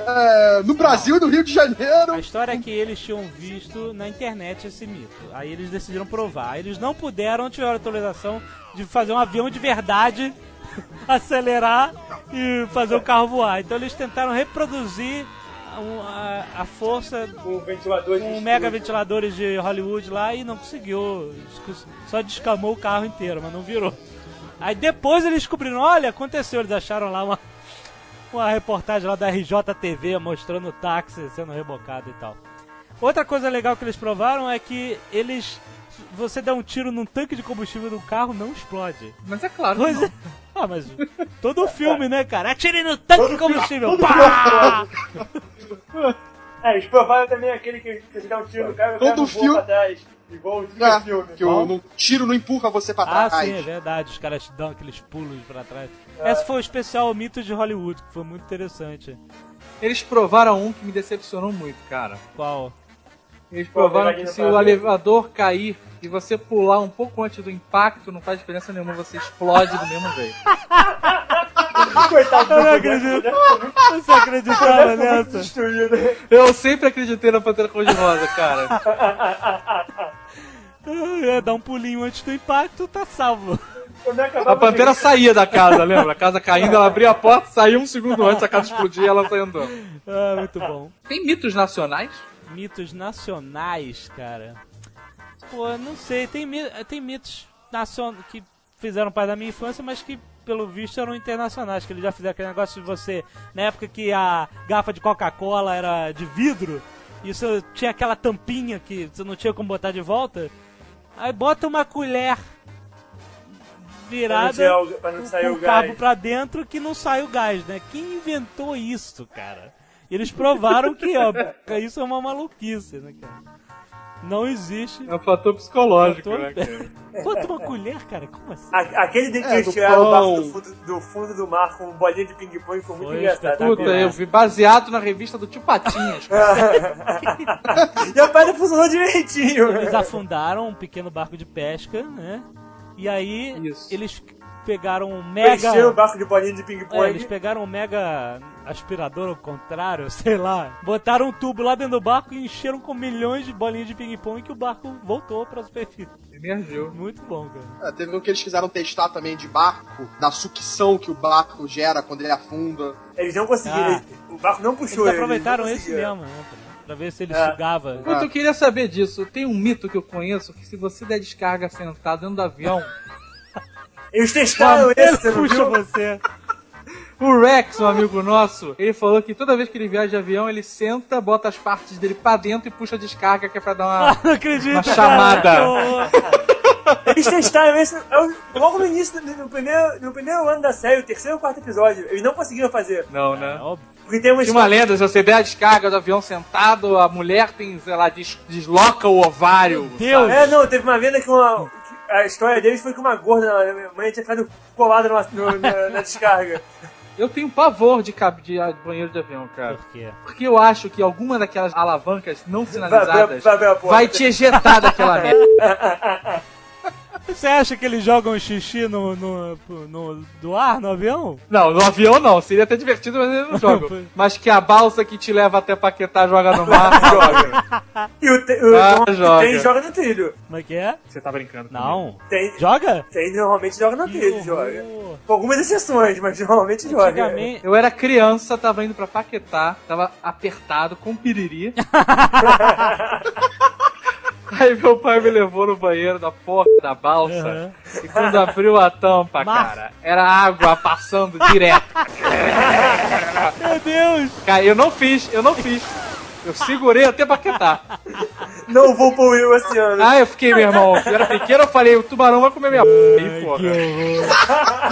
é, no Brasil e no Rio de Janeiro. A história é que eles tinham visto na internet esse mito. Aí eles decidiram provar. Eles não puderam, tiveram autorização de fazer um avião de verdade acelerar e fazer o carro voar. Então eles tentaram reproduzir um, a, a força Com ventiladores. com de mega ventiladores de Hollywood lá e não conseguiu. Só descamou o carro inteiro, mas não virou. Aí depois eles descobriram, olha, aconteceu, eles acharam lá uma, uma reportagem lá da RJTV mostrando o táxi sendo rebocado e tal. Outra coisa legal que eles provaram é que eles. Você dá um tiro num tanque de combustível do carro, não explode. Mas é claro. que Pois não. é. Ah, mas todo filme, né, cara? Atire no tanque de Todo combustível. filme, Pá! É, eles provaram também aquele que você dá um tiro no cara e o cara Todo filme- pra trás. Igual o É, é, filme. que o no- tiro não empurra você pra Ah, trás. sim, é verdade. Os caras dão aqueles pulos pra trás. Esse foi o especial Mitos de Hollywood, que foi muito interessante. Eles provaram um que me decepcionou muito, cara. Qual? Eles provaram que se o elevador cair e você pular um pouco antes do impacto, não faz diferença nenhuma, você explode do mesmo jeito. Coitado Eu não acredito. boneco, Você acreditava nessa? destruído. Eu sempre acreditei na Pantera Cor-de-Rosa, cara. É, dá um pulinho antes do impacto, tá salvo. A Pantera saía da casa, lembra? A casa caindo, ela abria a porta, saía um segundo antes, a casa explodia e ela saía andando. Ah, muito bom. Tem mitos nacionais? Mitos nacionais, cara. Pô, não sei. Tem, tem mitos nacion... que fizeram parte da minha infância, mas que, pelo visto, eram internacionais. Que eles já fizeram aquele negócio de você... Na época que a garrafa de Coca-Cola era de vidro, e você tinha aquela tampinha que você não tinha como botar de volta. Aí bota uma colher virada Pra não pra sair com o cabo gás. pra dentro que não sai o gás, né? Quem inventou isso, cara? Eles provaram que, ó, isso é uma maluquice, né, cara? Não existe. É um fator psicológico, Fator- né, cara? Uma colher, cara? Como assim? A- Aquele de que É, eles tiraram o barco do fundo, do fundo do mar com bolinha de ping-pong foi muito engraçado. Puta, eu vi baseado na revista do Tio Patinhas. e a pedra funcionou direitinho. Eles afundaram um pequeno barco de pesca, né? E aí Isso. eles pegaram um mega. Encheram o barco de bolinha de ping-pong. É, eles pegaram um mega aspirador ao contrário, sei lá. Botaram um tubo lá dentro do barco e encheram com milhões de bolinhas de ping-pong que o barco voltou pra superfície. Emergiu. Muito bom, cara. É, teve um que eles quiseram testar também de barco, da sucção que o barco gera quando ele afunda. Eles não conseguiram. Ah. O barco não puxou Eles eles. aproveitaram não esse mesmo, né? Pra, pra ver se ele É. sugava. Puta, eu queria saber disso. Tem um mito que eu conheço que se você der descarga sentado dentro do avião, Eles testaram esse, puxa viu? você. o Rex, um amigo nosso, ele falou que toda vez que ele viaja de avião, ele senta, bota as partes dele pra dentro e puxa a descarga que é pra dar uma. Não acredito. Uma chamada. Eles testaram esse é o- logo no início, no primeiro, no primeiro ano da série, o terceiro ou quarto episódio. Eles não conseguiram fazer. Não, É né? óbvio. Porque tem uma Tinha uma lenda, se você der a descarga do avião sentado, a mulher tem, sei lá, des- desloca o ovário. Deus. É, não, teve uma venda que uma. A história deles foi que uma gorda, a mãe tinha ficado colada numa- no- na, na descarga. Eu tenho pavor de, cab- de ah, banheiro de avião, cara. Por quê? Porque eu acho que alguma daquelas alavancas não sinalizadas vai, vai, vai, vai te ejetar daquela merda. Você acha que eles jogam xixi no, no, no- do ar, no avião? Não, no avião não. Seria até divertido, mas eles não jogam. Mas que a balsa que te leva até Paquetá joga no mar, joga. E o, te, o Ah, joga. tem joga no trilho. Como é que é? Você tá brincando Não. Tem, Joga? tem normalmente joga no trilho, joga. Com algumas exceções, mas normalmente joga. Antigamente, Eu era criança, tava indo pra Paquetá, tava apertado, com piriri. Aí meu pai me levou no banheiro da porta da balsa. Aham. E quando abriu a tampa, Mar- cara, era água passando direto. Meu Deus! Cara, eu não fiz, eu não fiz. Eu segurei até Paquetá. Não vou poluir o oceano. Ah, eu fiquei, meu irmão. Eu era pequeno, eu falei, o tubarão vai comer minha p. Que porra.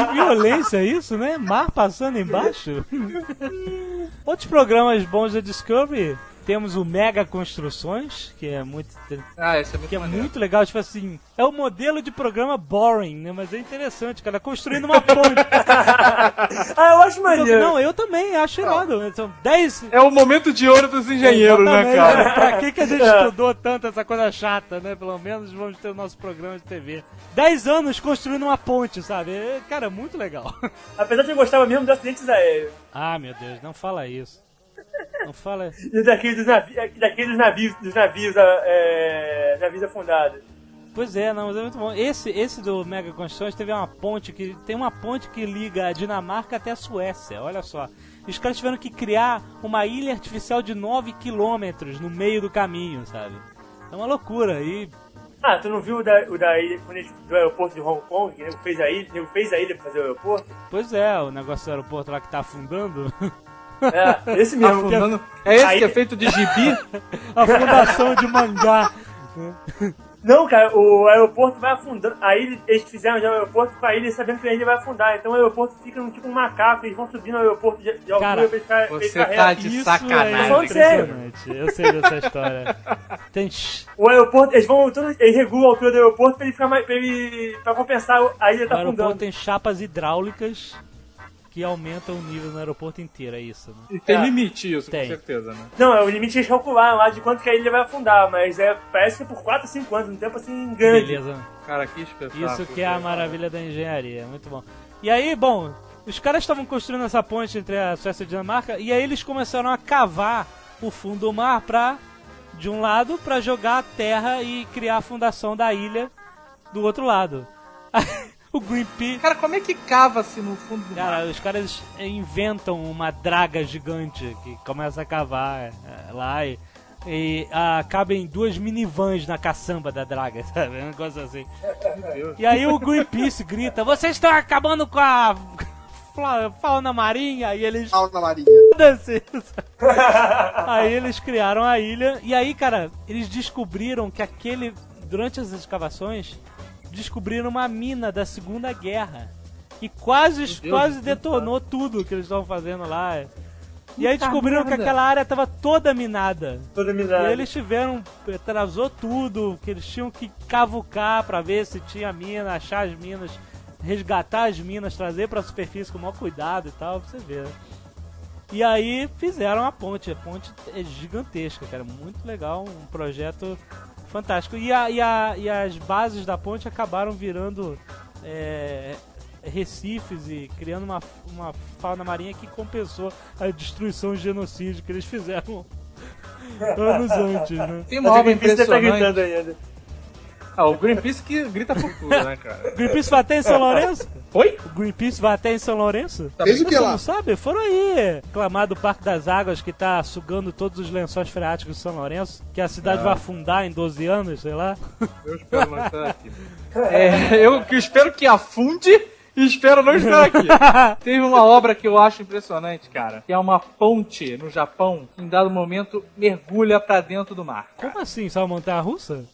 Que violência isso, né? Mar passando embaixo. Outros programas bons da Discovery. Temos o Mega Construções, que é muito, Ah, esse é muito que é muito legal. Tipo assim, é o modelo de programa boring, né? Mas é interessante, cara. Construindo uma ponte. Ah, eu acho maneiro. Não, eu também acho irado. São 10 É o momento de ouro dos engenheiros, né, cara? Pra que, que a gente estudou tanto essa coisa chata, né? Pelo menos vamos ter o nosso programa de TV. 10 anos construindo uma ponte, sabe? É, Cara, muito legal. Apesar de eu gostava mesmo dos acidentes aéreos. Ah, meu Deus, não fala isso. Não fala. E daqueles dos navios, daqueles navios, dos navios, é, navios afundados. Pois é, não, mas é muito bom. Esse, esse do Mega Construções teve uma ponte que. Tem uma ponte que liga a Dinamarca até a Suécia, olha só. E os caras tiveram que criar uma ilha artificial de 9 quilômetros no meio do caminho, sabe? É uma loucura. E Ah, tu não viu o da, o da ilha, do aeroporto de Hong Kong, que nego fez a ilha, nego fez a ilha pra fazer o aeroporto? Pois é, o negócio do aeroporto lá que tá afundando. É, esse mesmo. que é- Afundando. É esse Aí- que é feito de gibi? a fundação de mangá. Não, cara, o aeroporto vai afundando. A ilha, eles fizeram já o aeroporto com a ilha sabendo que a ilha vai afundar. Então o aeroporto fica num tipo um macaco, eles vão subindo o aeroporto de, de altura Cara, pra eles você tá de Isso sacanagem. é sério. impressionante. Eu sei dessa história. Tem... O aeroporto, eles vão. Tudo, eles regulam a altura do aeroporto pra ele ficar mais. pra, ele, pra compensar a ilha O tá aeroporto afundando. tem chapas hidráulicas que aumentam o nível no aeroporto inteiro, é isso, né? E tem É. limite isso, Tem. com certeza, né? Não, é o limite eles calcularam lá de quanto que a ilha vai afundar, mas é, parece que é por 4 5 anos, um tempo assim grande. Beleza. Cara, que espetáculo. Isso que é a maravilha da engenharia, muito bom. E aí, bom, os caras estavam construindo essa ponte entre a Suécia e a Dinamarca e aí eles começaram a cavar o fundo do mar pra, de um lado, pra jogar a terra e criar a fundação da ilha do outro lado. o Greenpeace Cara, como é que cava-se no fundo do mar? Cara, os caras inventam uma draga gigante que começa a cavar é, lá e, e ah, cabem duas minivans na caçamba da draga, sabe? Um negócio assim. E aí o Greenpeace grita: Vocês estão acabando com a fauna marinha! E eles. Alta Marinha. Aí eles criaram a ilha e aí, cara, eles descobriram que aquele. Durante as escavações, descobriram uma mina da Segunda Guerra. Que quase, Deus, quase Deus, detonou tudo que eles estavam fazendo lá. E aí descobriram que merda. aquela área estava toda minada. Toda E minada. aí eles tiveram, atrasou tudo, que eles tinham que cavucar pra ver se tinha mina, achar as minas, resgatar as minas, trazer pra superfície com o maior cuidado e tal, pra você ver. E aí fizeram a ponte, a ponte é gigantesca, cara, muito legal, um projeto fantástico. E, a, e, a, e as bases da ponte acabaram virando é, recifes e criando uma, uma fauna marinha que compensou a destruição e genocídio que eles fizeram anos antes, né? Tem uma o obra Greenpeace deve tá impressionante. gritando ainda. Ah, o Greenpeace que grita por tudo, né, cara? Greenpeace vai até em São Lourenço? Oi? O Greenpeace vai até em São Lourenço? Fez o que lá? não sabe? Foram aí reclamar do Parque das Águas que tá sugando todos os lençóis freáticos de São Lourenço, que a cidade vai afundar em 12 anos, sei lá. Eu espero não estar aqui. É, eu que espero que afunde e espero não estar aqui. Teve uma obra que eu acho impressionante, cara, que é uma ponte no Japão que em dado momento mergulha pra dentro do mar. Como assim? Só uma montanha russa?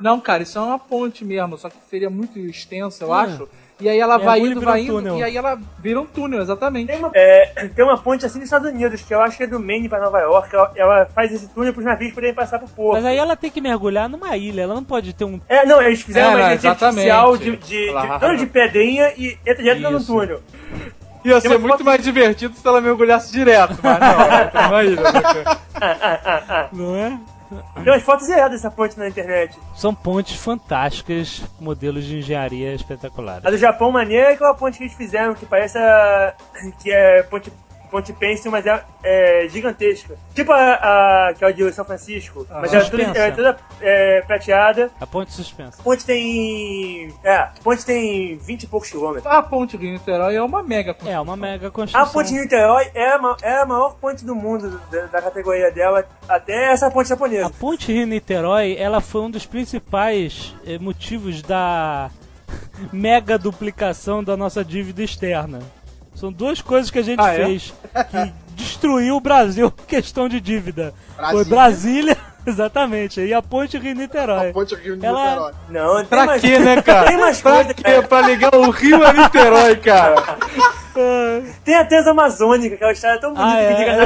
Não, cara, isso é uma ponte mesmo, só que seria muito extensa, eu Ah. acho. E aí ela vai Mergulha e indo, vai um indo, túnel. e aí ela vira um túnel, exatamente. Tem uma, é, tem uma ponte assim nos Estados Unidos, que eu acho que é do Maine pra Nova York. Ela, ela faz esse túnel pros navios poderem passar pro porto. Mas aí ela tem que mergulhar numa ilha, ela não pode ter um. É, não, eles fizeram É, uma exatamente. artificial de, de, de, Claro. túnel de pedrinha e entra direto no túnel. Ia ser muito foto- mais divertido se ela mergulhasse direto, mas não, ela tem uma ilha, né. Não é? Tem umas fotos erradas dessa ponte na internet. São pontes fantásticas, modelos de engenharia espetaculares. A do Japão maneira é aquela ponte que eles fizeram, que parece a, que é ponte, ponte pencil, mas é, é gigantesca. Tipo a, a que é a de São Francisco, mas ela é, ela é toda é, prateada. A ponte suspensa. A ponte tem. É, a ponte tem 20 e poucos quilômetros. A ponte Rio Niterói é uma mega É, uma mega A construção. ponte de Niterói é a, é a maior ponte do mundo da, da categoria dela, até essa ponte A japonesa. ponte Rio-Niterói, ela foi um dos principais eh, motivos da mega duplicação da nossa dívida externa. São duas coisas que a gente Ah, é? fez que destruiu o Brasil questão de dívida. Foi Brasília. Brasília, exatamente, e a ponte Rio-Niterói. A ponte Rio de Ela- Niterói. Não, tem Pra mais, quê, né, cara? Tem mais pra coisa, quê? cara. Pra ligar o Rio a Niterói, cara. Tem a Transamazônica, que é uma história tão bonita Ah, que é, liga é, é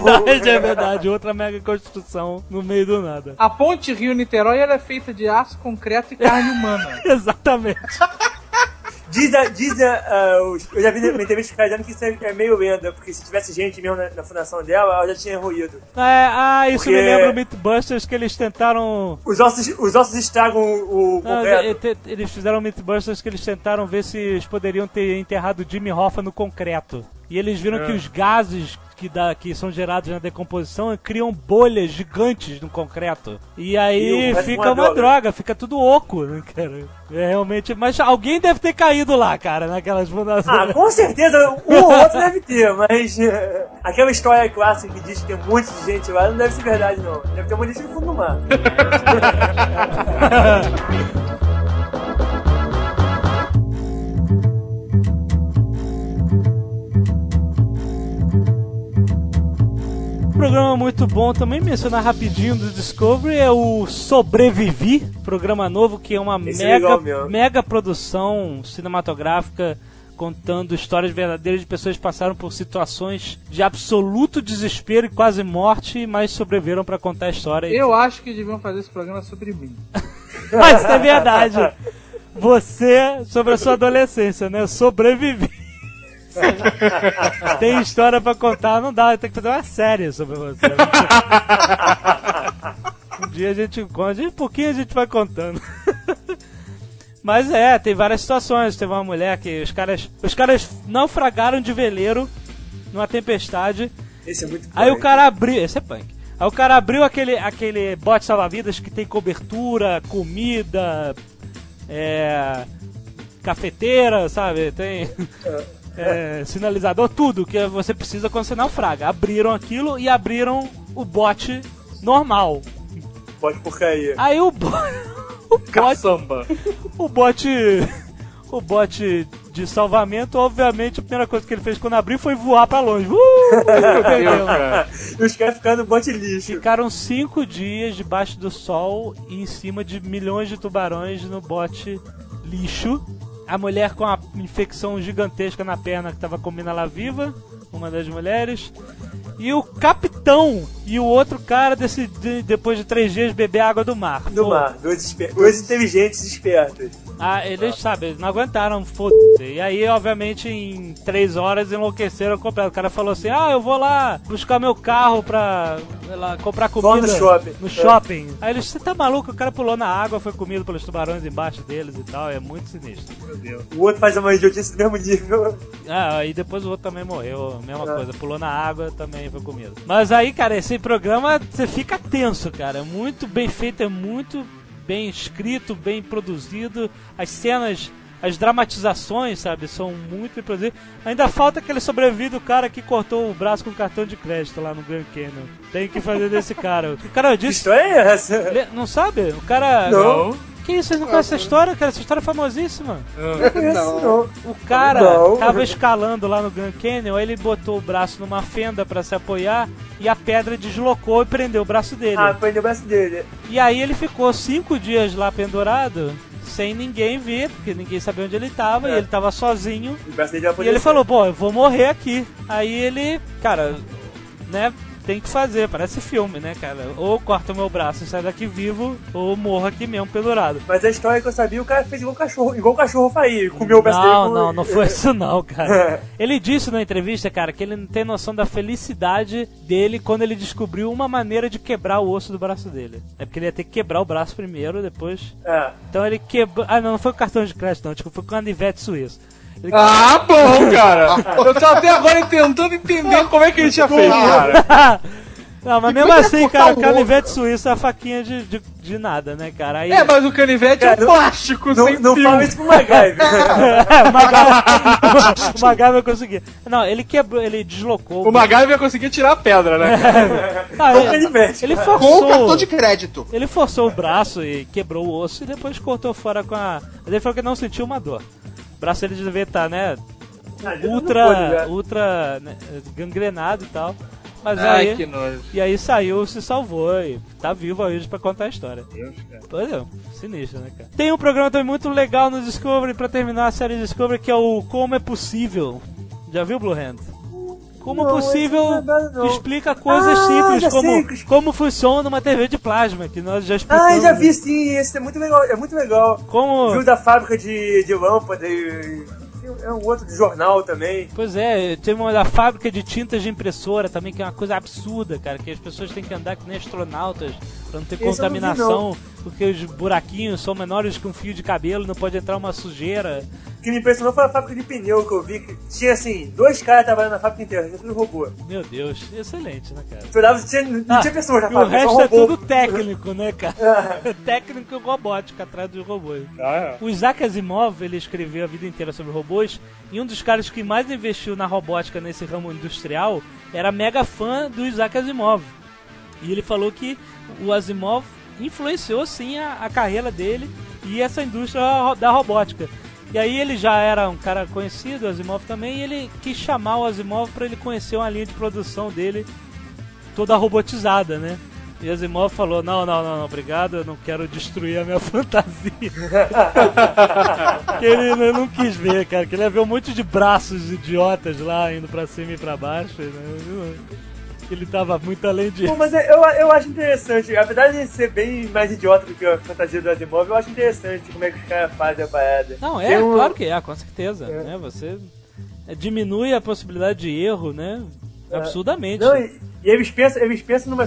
verdade, é verdade. Outra mega construção no meio do nada. A ponte Rio-Niterói ela é feita de aço, concreto e carne humana. Exatamente. Diz, a, diz a, a- os- eu já vi uma entrevista com o dizendo que isso é, é meio lenda, porque se tivesse gente mesmo na, na fundação dela, ela já tinha ruído. É, ah, isso Porque- me lembra o Mythbusters que eles tentaram Os ossos, os ossos estragam o, o concreto. e- e- eles fizeram Mythbusters que eles tentaram ver se eles poderiam ter enterrado Jimmy Hoffa no concreto. E eles viram É. que os gases que, dá, que são gerados na decomposição criam bolhas gigantes no concreto. E aí E fica uma uma, droga. droga. fica tudo oco, né, cara? É realmente. Mas alguém deve ter caído lá, cara, naquelas fundações. Ah, com certeza um ou outro deve ter, mas eh, aquela história clássica que diz que tem um monte de gente lá não deve ser verdade, não. Deve ter uma lista no fundo do mar. Programa muito bom também, mencionar rapidinho do Discovery, é o Sobrevivi, programa novo que é uma Esse é mega, mesmo. mega produção cinematográfica contando histórias verdadeiras de pessoas que passaram por situações de absoluto desespero e quase morte, mas sobreviveram pra contar a história. Eu acho que deviam fazer esse programa sobre mim. Mas isso é verdade. Você, sobre a sua adolescência, né? Sobrevivi. Tem história pra contar, não dá, tem que fazer uma série sobre você. um dia a gente conta, um pouquinho a gente vai contando. Mas é, tem várias situações. Teve uma mulher que os caras, os caras naufragaram de veleiro numa tempestade. Esse é muito Aí o punk. cara abriu. Esse é punk. Aí o cara abriu aquele, aquele bote salva-vidas que tem cobertura, comida, é, cafeteira, sabe? Tem é, sinalizador, tudo que você precisa quando você naufraga. Abriram aquilo e abriram o bote normal. Pode porcaria. Aí o, bo o bote Caçamba. o bote. O bote de salvamento, obviamente, a primeira coisa que ele fez quando abriu foi voar pra longe. Uh. E os caras ficaram no bote lixo. Ficaram cinco dias debaixo do sol e em cima de milhões de tubarões no bote lixo. A mulher com a infecção gigantesca na perna que estava comendo ela viva, uma das mulheres. E o capitão e o outro cara decidiram, depois de três dias, beber água do mar. Do Pô, mar. Dois, dois inteligentes espertos. Ah, eles, sabe, eles não aguentaram, foda-se. E aí, obviamente, em três horas enlouqueceram completo. O cara falou assim: Ah, eu vou lá buscar meu carro pra lá, comprar comida. Vamos no shopping. No É. shopping. Aí eles, você tá maluco? O cara pulou na água, foi comido pelos tubarões embaixo deles e tal. É muito sinistro. O outro faz uma idiotice do mesmo nível. Ah, aí depois o outro também morreu, mesma É. coisa. Pulou na água, também foi comido. Mas aí, cara, esse programa, você fica tenso, cara. É muito bem feito, é muito bem escrito, bem produzido. As cenas, as dramatizações, sabe, são muito bem produzidas. Ainda falta aquele sobrevivido do cara que cortou o braço com cartão de crédito lá no Grand Canyon. Tem que fazer desse cara. O cara Que disse... história é essa? Não sabe? O cara... Não. Que isso? Vocês não conhecem essa história, cara? Essa história é famosíssima. Não. Não. O cara Não. tava escalando lá no Grand Canyon, aí ele botou o braço numa fenda pra se apoiar e a pedra deslocou e prendeu o braço dele. Ah, prendeu o braço dele. E aí ele ficou cinco dias lá pendurado, sem ninguém ver, porque ninguém sabia onde ele tava, É. e ele tava sozinho. E ele falou, pô, eu vou morrer aqui. Aí ele, cara, né, tem que fazer, parece filme, né, cara? Ou corta o meu braço e sai daqui vivo, ou morro aqui mesmo pendurado. Mas a história que eu sabia, o cara fez igual o cachorro, igual o cachorro faria, comeu o braço Não, dele. não, não foi isso não, cara. Ele disse na entrevista, cara, que ele não tem noção da felicidade dele quando ele descobriu uma maneira de quebrar o osso do braço dele. É porque ele ia ter que quebrar o braço primeiro, depois. É. Então ele quebrou. Ah, não, não foi com cartão de crédito, não, tipo, foi com canivete suíço. Ele Ah, bom, cara. Eu tô até agora tentando entender como é que ele tinha feito, cara. Não, mas mesmo assim, cara, o canivete suíço é a faquinha de, de, de nada, né, cara? Aí. É, mas o canivete é Cara, um plástico Não, sem não fio. fala isso pro MacGyver. É, o Magai- o Magai vai conseguir. Não, ele quebrou, ele deslocou. O MacGyver ia conseguir tirar a pedra, né? Ah, Com ele, canivete. ele Com o forçou. cartão de crédito. Ele forçou o braço e quebrou o osso e depois cortou fora com a. Mas ele falou que não sentiu uma dor. O braço dele devia estar, né? Ah, Ultra. né? ultra. né, gangrenado e tal. Mas Ai, aí. que nojo. E aí saiu, se salvou e tá vivo hoje pra contar a história. Deus, cara. Pois é, sinistro, né, cara? Tem um programa também muito legal no Discovery pra terminar a série Discovery que é o Como é Possível. Já viu, Blue Hand? Como Não, possível não é não. explica coisas Ah, simples, como, sei. como funciona uma TV de plasma, que nós já explicamos. Ah, eu já vi sim, esse é muito legal. É muito legal. Como... Viu da fábrica de, de lâmpada e. É um outro de jornal também. Pois é, tem uma da fábrica de tintas de impressora também, que é uma coisa absurda, cara, que as pessoas têm que andar que nem astronautas pra não ter Esse eu não vi, contaminação, porque os buraquinhos são menores que um fio de cabelo, não pode entrar uma sujeira. Que me impressionou foi a fábrica de pneu que eu vi, que tinha assim, dois caras trabalhando na fábrica inteira, tudo robô. Meu Deus, excelente, né, cara? Olhava, tinha, não Ah, tinha pessoas na E o fábrica, resto é tudo técnico, né, cara? técnico e robótica atrás dos robôs. Ah, O Isaac Asimov, ele escreveu a vida inteira sobre robôs, e um dos caras que mais investiu na robótica nesse ramo industrial era mega fã do Isaac Asimov. E ele falou que o Asimov influenciou sim a, a carreira dele e essa indústria da robótica. E aí ele já era um cara conhecido, o Asimov também, e ele quis chamar o Asimov para ele conhecer uma linha de produção dele toda robotizada, né? E Asimov falou: não, não, não, não, obrigado, eu não quero destruir a minha fantasia. que ele não, quis ver, cara, que ele ia ver um monte de braços idiotas lá indo pra cima e pra baixo. Né? Ele tava muito além de. Pô, mas eu, eu acho interessante, apesar de ser bem mais idiota do que a fantasia do Asimov, eu acho interessante como é que os caras fazem a parada. Não, é, um- claro que é, com certeza. Né? Você é, diminui a possibilidade de erro, né? Absurdamente. Não, e, e eles pensam, eles pensam numa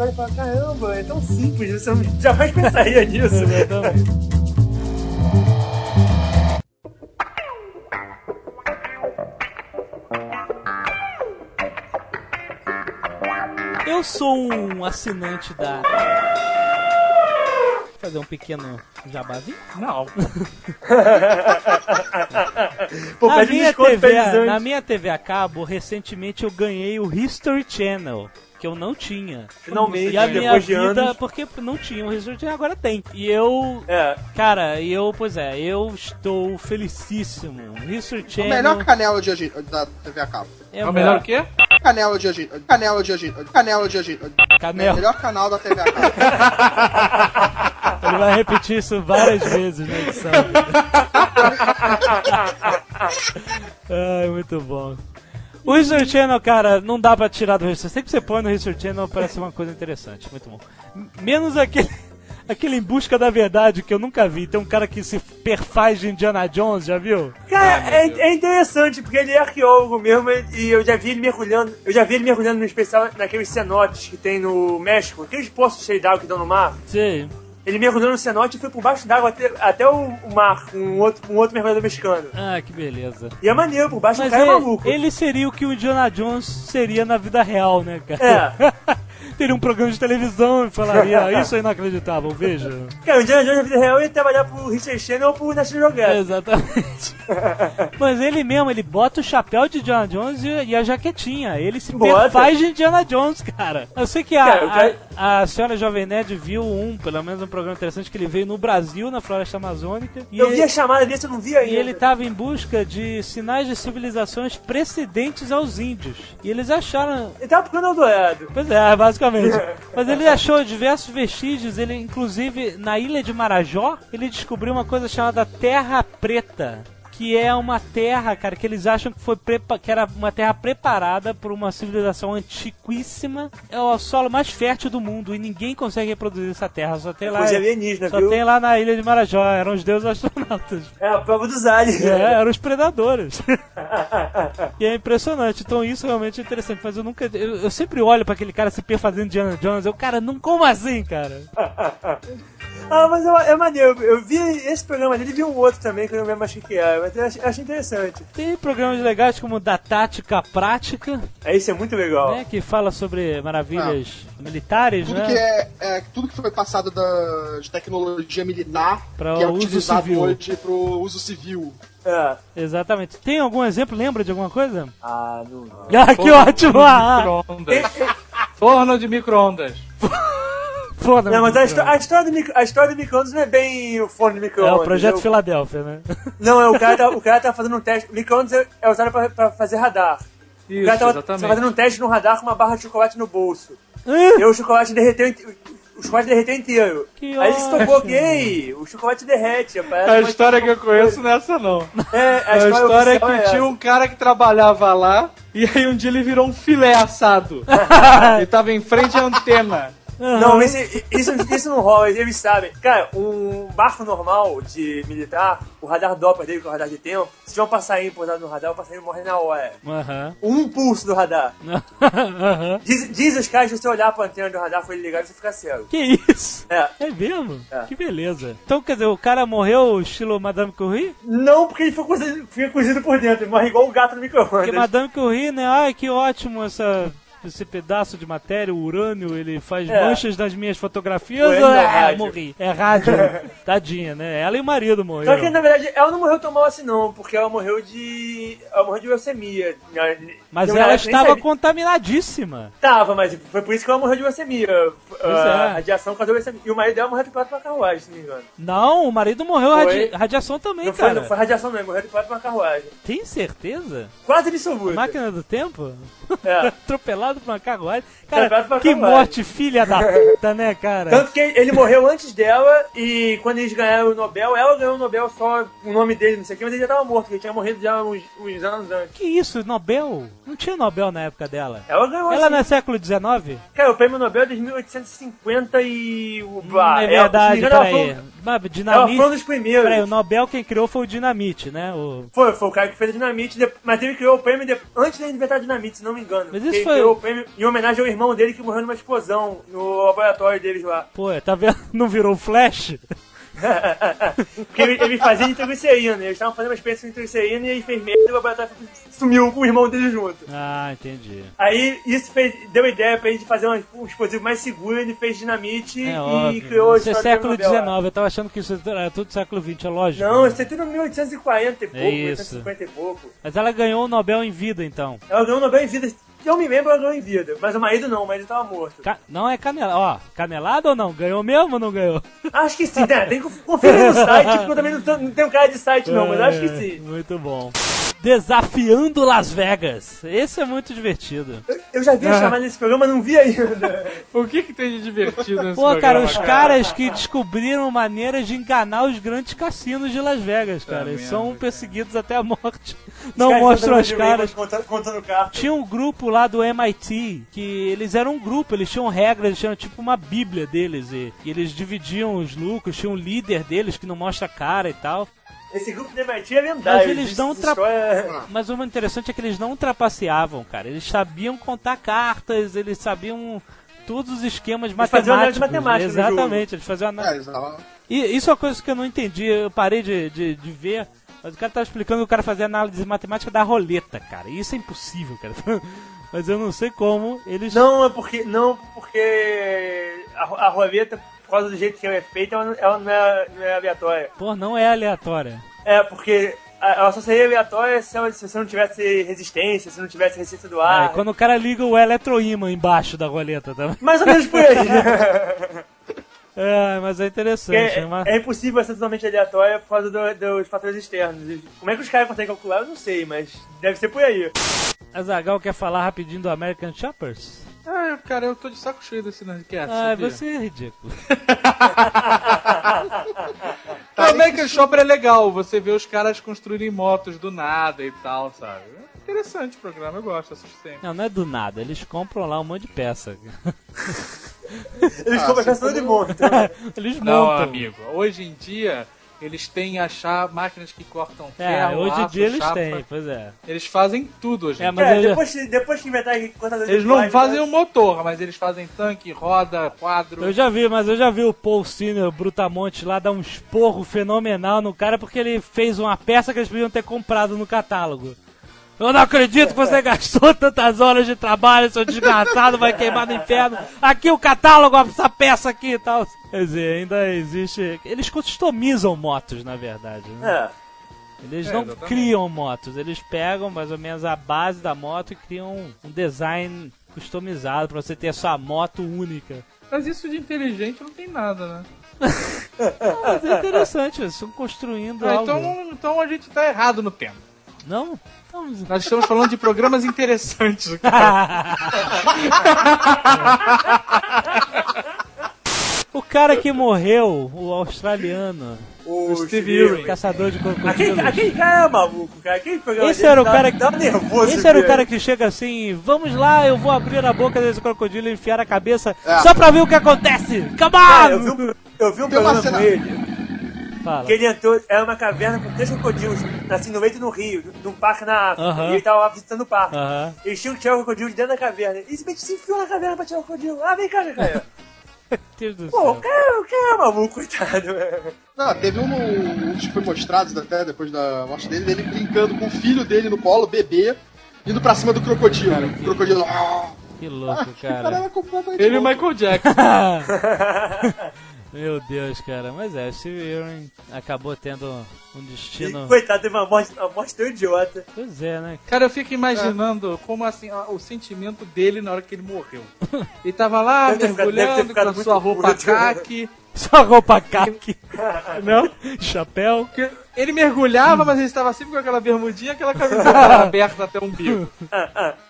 olha e fala, caramba, é tão simples, você jamais pensaria nisso. Exatamente. Eu sou um assinante da. Vou fazer um pequeno jabazinho. Não. Pô, na, minha TV, na minha TV a cabo, recentemente eu ganhei o History Channel. Que eu não tinha. Finalmente, E a minha depois de vida, anos. porque não tinha o History Channel, agora tem. E eu É, Cara, eu, pois é, eu estou felicíssimo. History O Channel melhor canela de agi- da TV a cabo. é, É o melhor o quê? Canela de agi- Canela de agi- Canela de agi- Canela. Melhor canal da TV a. Ele vai repetir isso várias vezes na edição. Ai, muito bom. O History Channel, cara, não dá pra tirar do History. Sempre que você põe no History Channel parece uma coisa interessante. Muito bom. Menos aquele. Aquele em busca da verdade que eu nunca vi. Tem um cara que se perfaz de Indiana Jones, já viu? Cara, Ah, é, é interessante, porque ele é arqueólogo mesmo e eu já vi ele mergulhando. Eu já vi ele mergulhando no especial naqueles cenotes que tem no México, aqueles poços cheios d'água que dão no mar. Sei. Ele mergulhou no cenote e foi por baixo d'água até, até o, mar, com um outro, um outro mergulhador mexicano. Ah, que beleza. E é maneiro, por baixo Mas o cara é ele, maluco. ele seria o que o Indiana Jones seria na vida real, né, cara? É. Teria um programa de televisão e falaria, isso é inacreditável, veja. Cara, o Indiana Jones na vida real ia trabalhar pro Richard Channel ou pro National Geographic. Exatamente. Mas ele mesmo, ele bota o chapéu de Indiana Jones e, e a jaquetinha. Ele se perfaz de Indiana Jones, cara. Eu sei que a, Cara, o a, a senhora Jovem Nerd viu um, pelo menos um programa interessante, que ele veio no Brasil, na floresta amazônica. Eu ele, vi a chamada desse, eu não vi ainda. E ele tava em busca de sinais de civilizações precedentes aos índios. E eles acharam. Ele tava procurando Eldorado. Pois é, basicamente. Mas ele achou diversos vestígios. Ele, inclusive, na ilha de Marajó, ele descobriu uma coisa chamada Terra Preta. Que é uma terra, cara, que eles acham que foi que era uma terra preparada por uma civilização antiquíssima. É o solo mais fértil do mundo e ninguém consegue reproduzir essa terra. Só tem lá. Coisa alienígena, Só viu? tem lá na ilha de Marajó. Eram os deuses astronautas. É a prova dos aliens. É, eram os predadores. e é impressionante. Então isso realmente é interessante. Mas eu nunca. Eu, eu sempre olho pra aquele cara se perfazendo Indiana Jones. Eu, cara, não como assim, cara? Ah, mas eu- é maneiro. Eu vi esse programa dele e vi um outro também que eu não lembro mais o que era. Mas eu achei, achei interessante. Tem programas legais como da Tática Prática, É, isso é muito legal. né? Que fala sobre maravilhas militares, Tudo né? que é, é- tudo que foi passado da, de tecnologia militar Pra que é uso utilizado civil. hoje pro uso civil. É. Exatamente. Tem algum exemplo? Lembra de alguma coisa? Ah, não. Ah, que ótimo! Ah, Micro-ondas. Forno de micro-ondas. Não, mas a, a história do micro, a história do micro-ondas não é bem o forno de É micro-ondas. o Projeto Eu- Filadélfia, né? Não, é o cara, tá, o cara tá fazendo um teste. O micro-ondas é, é usado pra, pra fazer radar. o Isso, cara tava, exatamente. fazendo um teste no radar com uma barra de chocolate no bolso. E o chocolate derreteu, o chocolate derreteu inteiro. Que Aí ele se tocou, gay, o chocolate derrete. parece A história que eu conheço não é essa não. É, A história é que tinha essa. um cara que trabalhava lá e aí um dia ele virou um filé assado. ele tava em frente à antena. Não, esse- isso, isso não rola, eles sabem. Cara, um barco normal de militar, o radar Doppler dele, que é o radar de tempo, se tiver um passarinho pousado no radar, o passarinho morre na hora. Aham. Um pulso do radar. Aham. Diz, diz os caras que se você olhar pra antena do radar, foi ligado, você fica cego. Que isso? É. É mesmo? É. Que beleza. Então, quer dizer, o cara morreu estilo Madame Curie? Não porque ele foi cozido, fica cozido por dentro, ele morre igual o gato no Porque micro-ondas. Madame Curie, né? Ai, que ótimo essa... Esse pedaço de matéria, o urânio, ele faz É. manchas nas minhas fotografias. Urânio é rádio. morri. É rádio. Tadinha, né? Ela e o marido morreram. Só que na verdade ela não morreu tão mal assim não, porque ela morreu de. Ela morreu de leucemia. Mas ela estava contaminadíssima. Tava, mas foi por isso que ela morreu de leucemia. é. A radiação causou leucemia. E o marido dela morreu de plástico pra carruagem, se não me engano. Não, o marido morreu Foi. radi- radiação também, Não foi, cara. não foi radiação não, ele morreu de plástico pra carruagem. Tem certeza? Quase absoluta. Máquina do tempo? É. Atropelado por uma carruagem. Cara, uma que morte filha da puta, né, cara? Tanto que ele morreu antes dela e quando eles ganharam o Nobel, ela ganhou o Nobel só o nome dele, não sei o que, mas ele já tava morto, ele tinha morrido já uns, uns anos antes. Que isso, Nobel? Não tinha Nobel na época dela. Ela ganhou Ela assim. não é século XIX? Cara, o prêmio Nobel é de 1850 e blá. Não é verdade, ela peraí. Mas Ela foi um dinamite. dos primeiros. Peraí, o Nobel quem criou foi o Dinamite, né? O... Foi, foi o cara que fez a dinamite, mas ele criou o prêmio de- antes de inventar a dinamite, se não me engano. Mas isso ele foi- criou o prêmio em homenagem ao irmão dele que morreu numa explosão no laboratório deles lá. Pô, tá vendo? Não virou Flash? Porque ele, ele fazia nitroglicerina, eles estavam fazendo uma experiência com nitroglicerina e ele fez e o laboratório sumiu com o irmão dele junto. Ah, entendi. Aí isso fez, deu a ideia pra de fazer um, um explosivo mais seguro, ele fez dinamite É e óbvio. criou Isso é século. XIX, eu tava achando que isso era tudo século XX, é lógico. Não, isso é tudo 1840 e pouco, É isso. 1850 e pouco. Mas ela ganhou o Nobel em vida, então. Ela ganhou o Nobel em vida. Eu me lembro, ela ganhou em vida. Mas o marido não, o marido tava morto. Ca- Não é canelada, ó, canelada ou não? Ganhou mesmo ou não ganhou? Acho que sim, né? Tem que conferir no site, porque eu também não, tô- não tenho cara de site não, mas acho que É, sim. Muito bom. Desafiando Las Vegas. Esse é muito divertido. Eu, eu já vi a chamada desse programa, não vi ainda. O que que tem de divertido nesse Pô, cara, programa, os caras que descobriram maneiras de enganar os grandes cassinos de Las Vegas, cara. Eles são cara. perseguidos até a morte. Não mostram as caras. Contando, contando. Tinha um grupo lá do MIT que eles eram um grupo, eles tinham regras, eles tinham tipo uma bíblia deles e, e eles dividiam os lucros, tinha um líder deles que não mostra a cara e tal. Esse grupo de MIT é lendário. Mas eles não tra- história- Mas o interessante é que eles não trapaceavam, cara. Eles sabiam contar cartas, eles sabiam todos os esquemas Eles faziam análise matemáticos. matemática no Exatamente, eles faziam análise. É, E isso é uma coisa que eu não entendi, eu parei de, de, de ver. Mas o cara tava explicando que o cara fazia análise matemática da roleta, cara. E isso é impossível, cara. Mas eu não sei como eles. Não, é porque. Não, porque a, a roleta, por causa do jeito que ela é feita, ela, não- ela não, é, não é aleatória. Pô, não é aleatória. É, porque ela só seria aleatória se, ela- se você não tivesse resistência, se não tivesse resistência do É, ar. e quando o cara liga o eletroímã embaixo da roleta também. Mais ou menos por aí. É, mas é interessante. é, é uma- é impossível ser totalmente aleatória por causa do- dos fatores externos. Como é que os caras conseguem calcular, eu não sei, mas deve ser por aí. A Zagal quer falar rapidinho do American Choppers? Cara, eu tô de saco cheio desse Nerdcast. Ah, sabia? você é ridículo. O American Shopper é legal, você vê os caras construírem motos do nada e tal, sabe? É interessante o programa, eu gosto, assisto sempre. Não, não é do nada. Eles compram lá um monte de peça. Eles Ah, compram peça de falou- monte. Eles Não, montam. amigo, hoje em dia eles têm achar máquinas que cortam É, ferro, hoje em aço, dia eles chapa. têm, pois é. Eles fazem tudo hoje É, em mas dia. É, depois, que- depois que inventar cortador de Eles não fazem né? o motor, mas eles fazem tanque, roda, quadro. Eu já vi, mas eu já vi o Paul Senior Brutamonte lá dar um esporro fenomenal no cara porque ele fez uma peça que eles podiam ter comprado no catálogo. Eu não acredito que você gastou tantas horas de trabalho, seu desgraçado, vai queimar no inferno. Aqui o catálogo, essa peça aqui e tal. Quer dizer, ainda existe. Eles customizam motos, na verdade. Né? É. Eles É, não exatamente. criam motos, eles pegam mais ou menos a base da moto e criam um design customizado pra você ter a sua moto única. Mas isso de inteligente não tem nada, né? Mas é interessante, eles estão construindo Ah, algo. então, então a gente tá errado no tempo. Não? Nós estamos falando de programas interessantes. cara. o cara que morreu, o australiano, O, Steve Irwin. Caçador de Aquele, crocodilos. aquele cara é maluco, cara. Aquele programa Esse era o dá- cara que- Dá nervoso. Esse era o cara que chega assim, vamos lá, eu vou abrir a boca desse crocodilo e enfiar a cabeça É. só pra ver o que acontece. Come Cara, eu vi on! um, eu vi um Tem programa com ele, Fala. que ele entrou, era uma caverna com três crocodilos, assim, no meio do rio, num parque na África. Aham. E ele tava lá visitando o parque. Aham. Eles tinham que tirar o crocodilo de dentro da caverna. E simplesmente se enfiou na caverna pra tirar o crocodilo. Ah, vem cá, cara. Deus do Pô, o céu. cara, o cara é maluco, coitado. Não, teve um, no- um que foi mostrado até depois da morte dele, dele brincando com o filho dele no colo, bebê, indo pra cima do crocodilo. Cara, o que- crocodilo. Ah, Que louco, o cara cara. Ele e o. Michael Jackson. Meu Deus, cara. Mas é, Steve Irwin acabou tendo um E, destino... coitado, teve uma morte, uma morte tão idiota. Pois é, né? Cara, eu fico imaginando como assim o sentimento dele na hora que ele morreu. Ele tava lá Deve mergulhando com a sua roupa puto. caque. Só roupa caque, Não? chapéu. Ele mergulhava, mas ele estava sempre com aquela bermudinha, aquela camiseta aberta até o umbigo.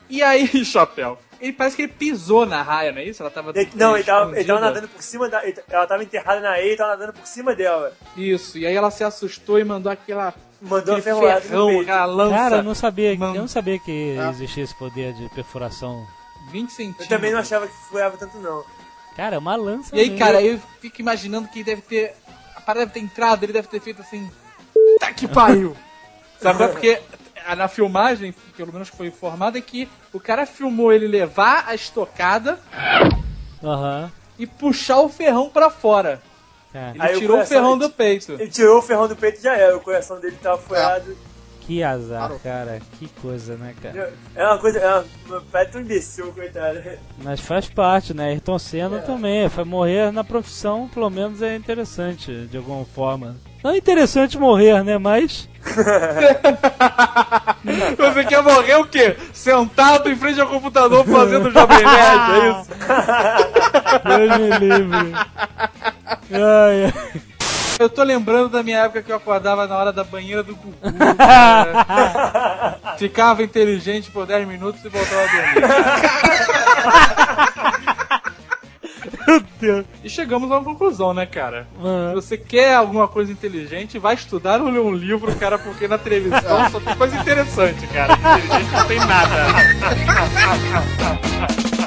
E aí, chapéu? Ele parece que ele pisou na raia, não é isso? Ela tava Ele- não, ele tava, ele tava nadando por cima da. ele- Ela tava enterrada na areia e tava nadando por cima dela. Isso, e aí ela se assustou e mandou aquela Mandou aquele ferrão, aquela lança. Cara, eu não sabia, Mano. eu não sabia que É. existia esse poder de perfuração. 20 centímetros. Eu também não achava que furava tanto, não. Cara, é uma lança. E aí, mesmo. cara, eu fico imaginando que deve ter. A parada deve ter entrado, ele deve ter feito assim. Tá que pariu! Sabe? Porque na filmagem, pelo menos foi informado, é que o cara filmou ele levar a estocada Aham. e puxar o ferrão pra fora. Cara, Ele Aí o tirou o coração- ferrão do peito. Ele tirou o ferrão do peito e já era. O coração dele tava furado. que azar, cara. Que coisa, né, cara? É uma coisa. É uma, parece tão imbecil, coitado. Mas faz parte, né? Ayrton Senna também. Foi morrer na profissão, pelo menos é interessante, de alguma forma. Não é interessante morrer, né? Mas. Você quer morrer o quê? Sentado em frente ao computador fazendo Jovem Nerd, é isso? Deus me livre. Ai, ai. Eu tô lembrando da minha época que eu acordava na hora da banheira do Gugu. cara. Ficava inteligente por 10 minutos e voltava a dormir. Meu Deus. E chegamos a uma conclusão, né, cara? Se Mano. você quer alguma coisa inteligente, vai estudar ou ler um livro, cara, porque na televisão só tem coisa interessante, cara. Inteligente não tem nada.